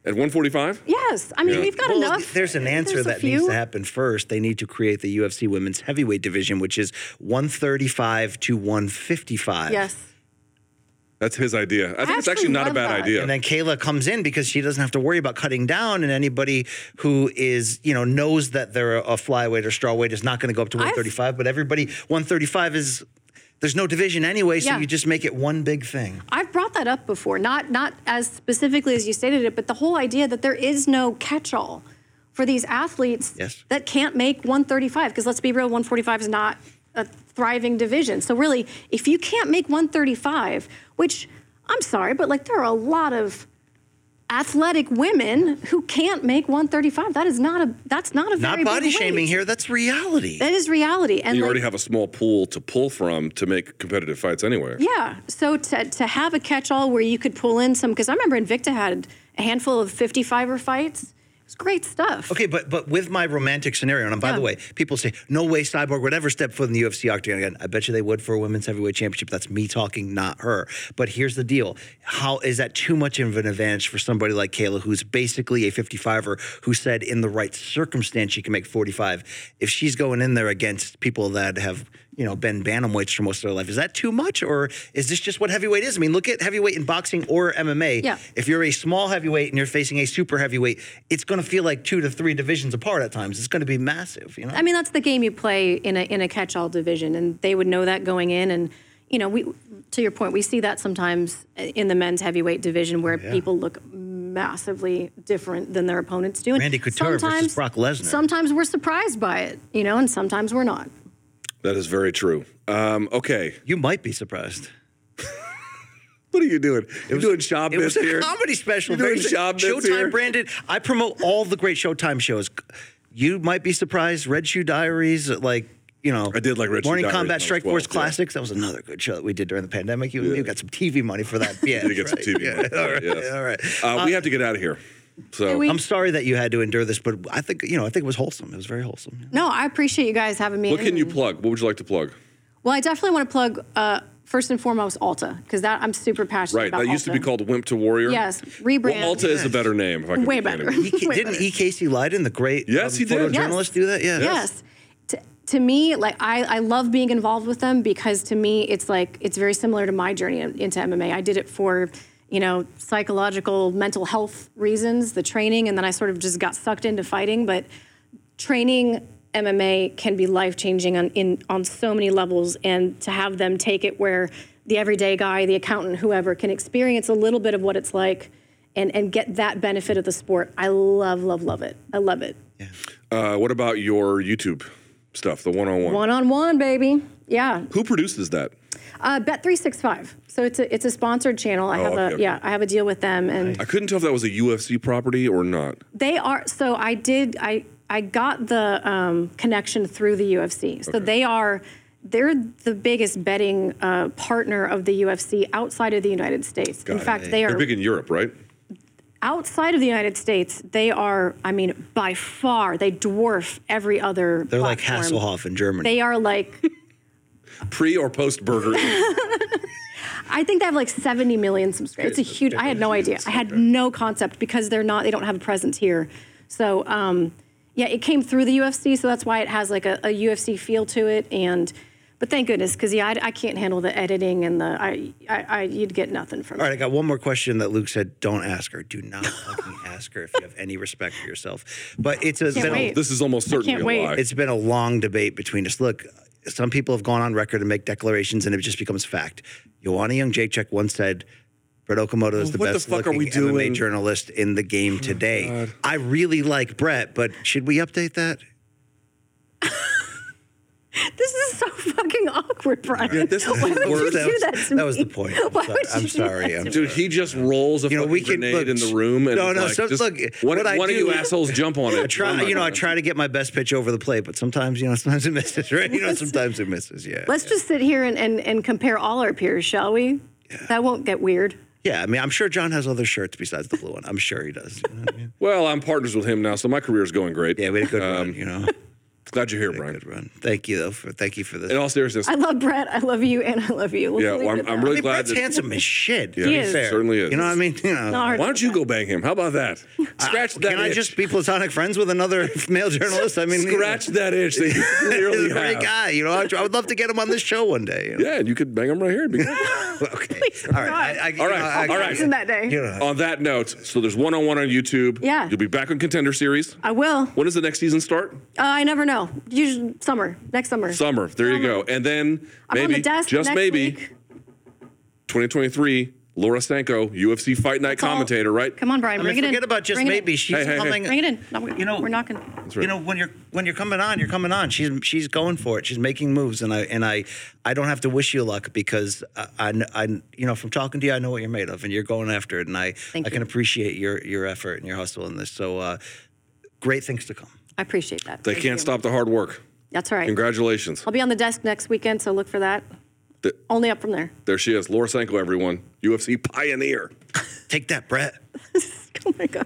Speaker 4: At 145?
Speaker 8: Yes, I mean
Speaker 4: Yeah.
Speaker 8: we've got
Speaker 1: Well,
Speaker 8: enough.
Speaker 1: There's an answer
Speaker 8: There's
Speaker 1: that needs to happen first. They need to create the UFC women's heavyweight division, which is 135 to 155.
Speaker 8: Yes.
Speaker 4: That's his idea. I think it's
Speaker 8: actually
Speaker 4: actually not a bad
Speaker 8: that.
Speaker 4: idea.
Speaker 1: And then Kayla comes in because she doesn't have to worry about cutting down, and anybody who is, you know, knows that they're a flyweight or strawweight is not going to go up to
Speaker 8: I've-
Speaker 1: 135. But everybody, 135 is there's no division anyway, so
Speaker 8: Yeah.
Speaker 1: you just make it one big thing.
Speaker 8: I've brought that up before, not not as specifically as you stated it, but the whole idea that there is no catch-all for these athletes
Speaker 1: Yes.
Speaker 8: that can't make 135. Because let's be real, 145 is not a thriving division. So really, if you can't make 135, which I'm sorry, but like there are a lot of athletic women who can't make 135. That is not a that's not a
Speaker 1: Not body
Speaker 8: big
Speaker 1: shaming
Speaker 8: weight.
Speaker 1: here. That's reality.
Speaker 8: That is reality. And
Speaker 4: you
Speaker 8: like,
Speaker 4: already have a small pool to pull from to make competitive fights anyway.
Speaker 8: Yeah. So to, to have a catch-all where you could pull in some, because I remember Invicta had a handful of 55er fights. It was great stuff.
Speaker 1: Okay, but but with my romantic scenario, and by the way, people say no way Cyborg would ever step foot in the UFC octagon again. I bet you they would for a women's heavyweight championship. That's me talking, not her. But here's the deal: how is that too much of an advantage for somebody like Kayla, who's basically a 55er, who said in the right circumstance she can make 45? If she's going in there against people that have you know been bantamweights for most of their life, is that too much, or is this just what heavyweight is? I mean, look at heavyweight in boxing or MMA.
Speaker 8: Yeah.
Speaker 1: If you're a small heavyweight and you're facing a super heavyweight, it's going to feel like two to three divisions apart at times. It's going to be massive, you know.
Speaker 8: I mean, that's the game you play in a in a catch-all division, and they would know that going in. And you know, we to your point, we see that sometimes in the men's heavyweight division where people look massively different than their opponents do. And
Speaker 1: Randy Couture versus Brock Lesnar.
Speaker 8: Sometimes we're surprised by it, you know, and sometimes we're not.
Speaker 4: That is very true. Um, okay.
Speaker 1: you might be surprised. *laughs*
Speaker 4: What are you doing? You're doing Shaw
Speaker 1: It was a
Speaker 4: here.
Speaker 1: comedy special.
Speaker 4: You're doing Shaw
Speaker 1: Showtime
Speaker 4: here.
Speaker 1: branded. I promote all the great Showtime shows. You might be surprised. Red Shoe Diaries, like you know,
Speaker 4: I did like Red Shoe
Speaker 1: Morning
Speaker 4: Diaries
Speaker 1: Combat
Speaker 4: was
Speaker 1: Strike
Speaker 4: 12,
Speaker 1: Force
Speaker 4: yeah.
Speaker 1: Classics. That was another good show that we did during the pandemic. You, you got some TV money for that. *laughs* Yeah,
Speaker 4: Did get some. TV
Speaker 1: Yeah,
Speaker 4: money.
Speaker 1: All right, all right.
Speaker 4: Uh, we have to get out of here. So
Speaker 8: we-
Speaker 1: I'm sorry that you had to endure this, but I think you know. I think it was wholesome. It was very wholesome.
Speaker 8: No, I appreciate you guys having me.
Speaker 4: what
Speaker 8: in
Speaker 4: can you plug? What would you like to plug?
Speaker 8: Well, I definitely want to plug uh, first and foremost Alta because that I'm super passionate
Speaker 4: Right.
Speaker 8: about.
Speaker 4: Right, that used to be called Wimp to Warrior.
Speaker 8: Yes,
Speaker 4: Well,
Speaker 8: rebrand.
Speaker 4: Alta is a better name. If I can
Speaker 8: Way
Speaker 4: be
Speaker 8: better.
Speaker 4: candid. *laughs*
Speaker 8: Way
Speaker 1: didn't
Speaker 8: better.
Speaker 1: E. Casey Leydon, the great
Speaker 4: Yes,
Speaker 1: um,
Speaker 4: he did.
Speaker 1: photojournalist, do that? Yeah.
Speaker 8: Yes. To, to me, like I, I love being involved with them because to me it's like it's very similar to my journey into MMA. I did it for you know, psychological, mental health reasons, the training, and then I sort of just got sucked into fighting. But training MMA can be life changing on in on so many levels, and to have them take it where the everyday guy, the accountant, whoever, can experience a little bit of what it's like, and and get that benefit of the sport. I love, love, love it. I love it.
Speaker 4: Uh, what about your YouTube stuff, the one-on-one?
Speaker 8: One on one, baby. Yeah.
Speaker 4: Who produces that?
Speaker 8: Uh, Bet three six five. So it's a it's a sponsored channel. I
Speaker 4: Oh,
Speaker 8: have
Speaker 4: okay,
Speaker 8: a
Speaker 4: okay.
Speaker 8: yeah I have a deal with them, and
Speaker 4: I couldn't tell if that was a UFC property or not.
Speaker 8: they are. So I did I I got the um, connection through the UFC. So they are. They're the biggest betting uh, partner of the UFC outside of the United States. in fact, they
Speaker 4: They're
Speaker 8: are
Speaker 4: big in Europe, right?
Speaker 8: outside of the United States. They are, I mean, by far, they dwarf every other.
Speaker 1: They're like
Speaker 8: platform.
Speaker 1: Hasselhoff in Germany.
Speaker 8: They are like
Speaker 4: Pre or post burger? *laughs*
Speaker 8: I think they have like 70 million subscribers. It's a huge. I had no idea. I had no concept because they're not. They don't have a presence here. So um, yeah, it came through the UFC, so that's why it has like a, a UFC feel to it. And but thank goodness, because yeah, I, I can't handle the editing and the. I, I, I you'd get nothing from. It.
Speaker 1: All right, I got one more question that Luke said. Don't ask her. Do not fucking *laughs* ask her if you have any respect for yourself. But it's a, been a-
Speaker 4: This is almost certainly a lie.
Speaker 1: It's been a long debate between us. Look, some people have gone on record and make declarations, and it just becomes fact. Joanna Jędrzejczyk once said, Brett Okamoto is the
Speaker 4: What the
Speaker 1: best
Speaker 4: fuck are
Speaker 1: looking
Speaker 4: we
Speaker 1: MMA
Speaker 4: doing?
Speaker 1: journalist in the game oh today. I really like Brett, but should we update that? *laughs* *laughs*
Speaker 8: This is so fucking awkward, Brian.
Speaker 4: Yeah, this is *laughs*
Speaker 8: Why
Speaker 4: the
Speaker 8: would
Speaker 4: worst.
Speaker 8: you do
Speaker 1: That
Speaker 8: that
Speaker 1: was-
Speaker 8: to
Speaker 1: that was
Speaker 8: me?
Speaker 1: the point. I'm
Speaker 8: would
Speaker 1: sorry.
Speaker 8: you
Speaker 1: I'm
Speaker 8: do
Speaker 1: sorry.
Speaker 8: that
Speaker 1: I'm
Speaker 8: to
Speaker 4: Dude, he just rolls a
Speaker 1: You know,
Speaker 4: fucking
Speaker 1: we can-
Speaker 4: grenade
Speaker 1: look,
Speaker 4: in the room and
Speaker 1: no,
Speaker 4: is
Speaker 1: no,
Speaker 4: like,
Speaker 1: so-
Speaker 4: just,
Speaker 1: look,
Speaker 4: one,
Speaker 1: what I
Speaker 4: one of
Speaker 1: do-
Speaker 4: you assholes jump on *laughs* it.
Speaker 1: I try,
Speaker 4: I'm
Speaker 1: you know, I try to get my best pitch over the plate, but sometimes, you know, sometimes it misses, right? You know, sometimes it misses. Yeah.
Speaker 8: Let's just sit here and, and, and compare all our peers, shall we? That won't get weird.
Speaker 1: Yeah, I mean, I'm sure Jon has other shirts besides the blue one. I'm sure he does. you know what I mean?
Speaker 4: Well, I'm partners with him now, so my career is going great.
Speaker 1: Yeah, we had a good
Speaker 4: Um,
Speaker 1: run. You know,
Speaker 4: Glad you're here, Brian.
Speaker 1: good run. Thank you though. For, thank you for this.
Speaker 4: In all seriousness,
Speaker 8: I love Brett. I love you, and I love you. Let's
Speaker 4: yeah, well, I'm, I'm really
Speaker 1: I mean,
Speaker 4: glad
Speaker 1: Brett's
Speaker 4: that
Speaker 1: handsome as shit.
Speaker 4: Yeah,
Speaker 8: He is.
Speaker 1: fair.
Speaker 4: certainly is.
Speaker 1: You know what I mean? You know,
Speaker 4: Why don't you go bang him? How about that? *laughs* Scratch that
Speaker 1: Can I just be platonic friends with another *laughs* male journalist? I mean, you know,
Speaker 4: Scratch that itch that you clearly *laughs*
Speaker 1: he's a great
Speaker 4: have.
Speaker 1: guy. You know, I, I would love to get him on this show one day. you know?
Speaker 4: Yeah, and you could bang him right here. It'd be good.
Speaker 1: okay. All right. I, I,
Speaker 4: All right,
Speaker 1: I,
Speaker 4: all right.
Speaker 8: In that day.
Speaker 1: You know,
Speaker 4: on that note, so there's one on one on YouTube.
Speaker 8: Yeah.
Speaker 4: You'll be back on Contender Series.
Speaker 8: I will.
Speaker 4: When does the next season start?
Speaker 8: Uh, I never know. Usually summer, next summer.
Speaker 4: Summer. There you go. And then
Speaker 8: I'm on
Speaker 4: maybe,
Speaker 8: the desk
Speaker 4: just
Speaker 8: next
Speaker 4: maybe,
Speaker 8: week.
Speaker 4: 2023, Laura Sanko, UFC Fight Night
Speaker 8: all.
Speaker 4: commentator, right?
Speaker 8: Come on, Brian,
Speaker 1: I
Speaker 8: bring
Speaker 1: mean,
Speaker 8: it in.
Speaker 1: forget about just
Speaker 8: Bring
Speaker 1: maybe. She's
Speaker 4: Hey, hey, hey.
Speaker 1: coming.
Speaker 8: Bring it in. No,
Speaker 1: You know-
Speaker 8: we're not gonna.
Speaker 4: right.
Speaker 1: You know, when you're when you're coming on, you're coming on. She's she's going for it. She's making moves, and I and I I don't have to wish you luck because I, I, I you know from talking to you, I know what you're made of, and you're going after it, and I
Speaker 8: Thank
Speaker 1: I can appreciate your your effort and your hustle in this. So uh, great things to come.
Speaker 8: I appreciate that.
Speaker 4: They
Speaker 8: Thank
Speaker 4: can't
Speaker 8: you.
Speaker 4: stop the hard work.
Speaker 8: That's all right.
Speaker 4: Congratulations.
Speaker 8: I'll be on the desk next weekend, so look for that.
Speaker 4: The-
Speaker 8: Only up from there.
Speaker 4: There she is, Laura Sanko, everyone. UFC pioneer.
Speaker 1: Take that, Brett. *laughs*
Speaker 8: Oh my god.